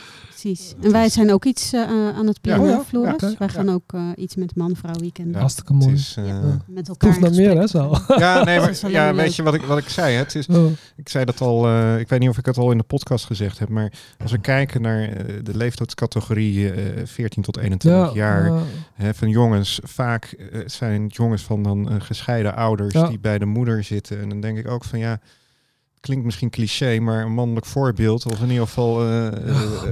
Precies. precies. En wij zijn ook iets eh, aan het plannen, Oh ja, Floris. ja, wij gaan ook eh, iets met man-vrouw weekend Ja. Hartstikke Het mooi. is, Ja. Ja. met elkaar. Naar meer, hè, zo. Ja, nee, maar ja, weet leuk. je wat ik, wat ik zei? hè? Het is, Oh. ik zei dat al, eh, ik weet niet of ik het al in de podcast gezegd heb, maar als we kijken naar de leeftijdscategorie eh 14 tot 21 jaar hè, van jongens, vaak zijn het jongens van dan gescheiden ouders Ja. die bij de moeder zitten. En dan denk ik ook van ja, klinkt misschien cliché, maar een mannelijk voorbeeld, of in ieder geval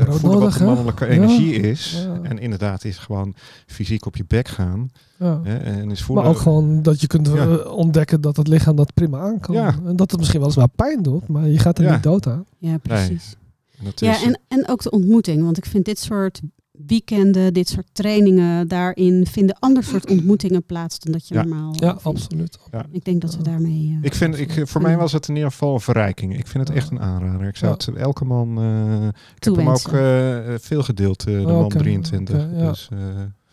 voelen wat de mannelijke Ja. energie is. Ja. En inderdaad is gewoon fysiek op je bek gaan. ja. Hè, en is voelen. Maar ook gewoon dat je kunt Ja. ontdekken dat het lichaam dat prima aan kan. Ja. En dat het misschien wel eens wel pijn doet, maar je gaat er Ja. niet dood aan. Ja, precies. En Ja, en, en ook de ontmoeting. Want ik vind dit soort weekenden, dit soort trainingen, daarin vinden ander soort ontmoetingen plaats dan dat je Ja. normaal Ja, vindt. absoluut. Ik denk dat we daarmee... eh, Ik vind, ik, voor mij was het in ieder geval een verrijking. Ik vind het echt een aanrader. Ik zou Ja. het elke man. eh, ik heb hem ook eh, veel gedeeld, de man Oké, 23. oké, ja. Dus, eh,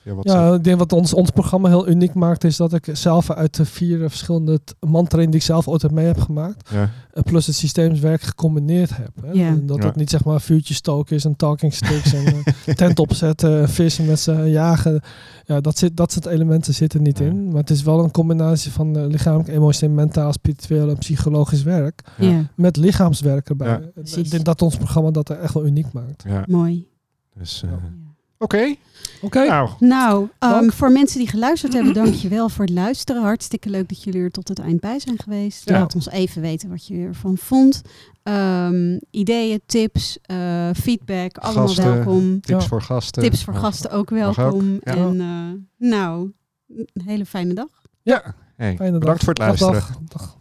ja, wat Ja, ik denk wat ons, ons programma heel uniek maakt, is dat ik zelf uit de vier verschillende mantrainingen die ik zelf ooit heb mee heb gemaakt, ja, en plus het systeemswerk gecombineerd heb. Hè? Ja. En dat Ja. het niet zeg maar vuurtjes stoken is en talking sticks en eh, tent opzetten, vissen met ze jagen. Ja, dat, zit, dat soort elementen zitten niet Ja. in. Maar het is wel een combinatie van eh, lichamelijk, emotioneel, mentaal, spiritueel en psychologisch werk. Met lichaamswerk erbij. Ja. Ik denk dat ons programma dat er echt wel uniek maakt. ja. mooi. Dus, eh, Oké, Oké, nou, Nou, ehm, voor mensen die geluisterd hebben, dankjewel voor het luisteren. Hartstikke leuk dat jullie er tot het eind bij zijn geweest. Ja. Laat ons even weten wat je ervan vond. Ehm, ideeën, tips, eh, feedback, allemaal Gasten. welkom. tips Ja. voor gasten. Tips voor gasten ook welkom. ja. En eh, nou, een hele fijne dag. ja, Hey, fijne dag. voor het luisteren. dag. dag.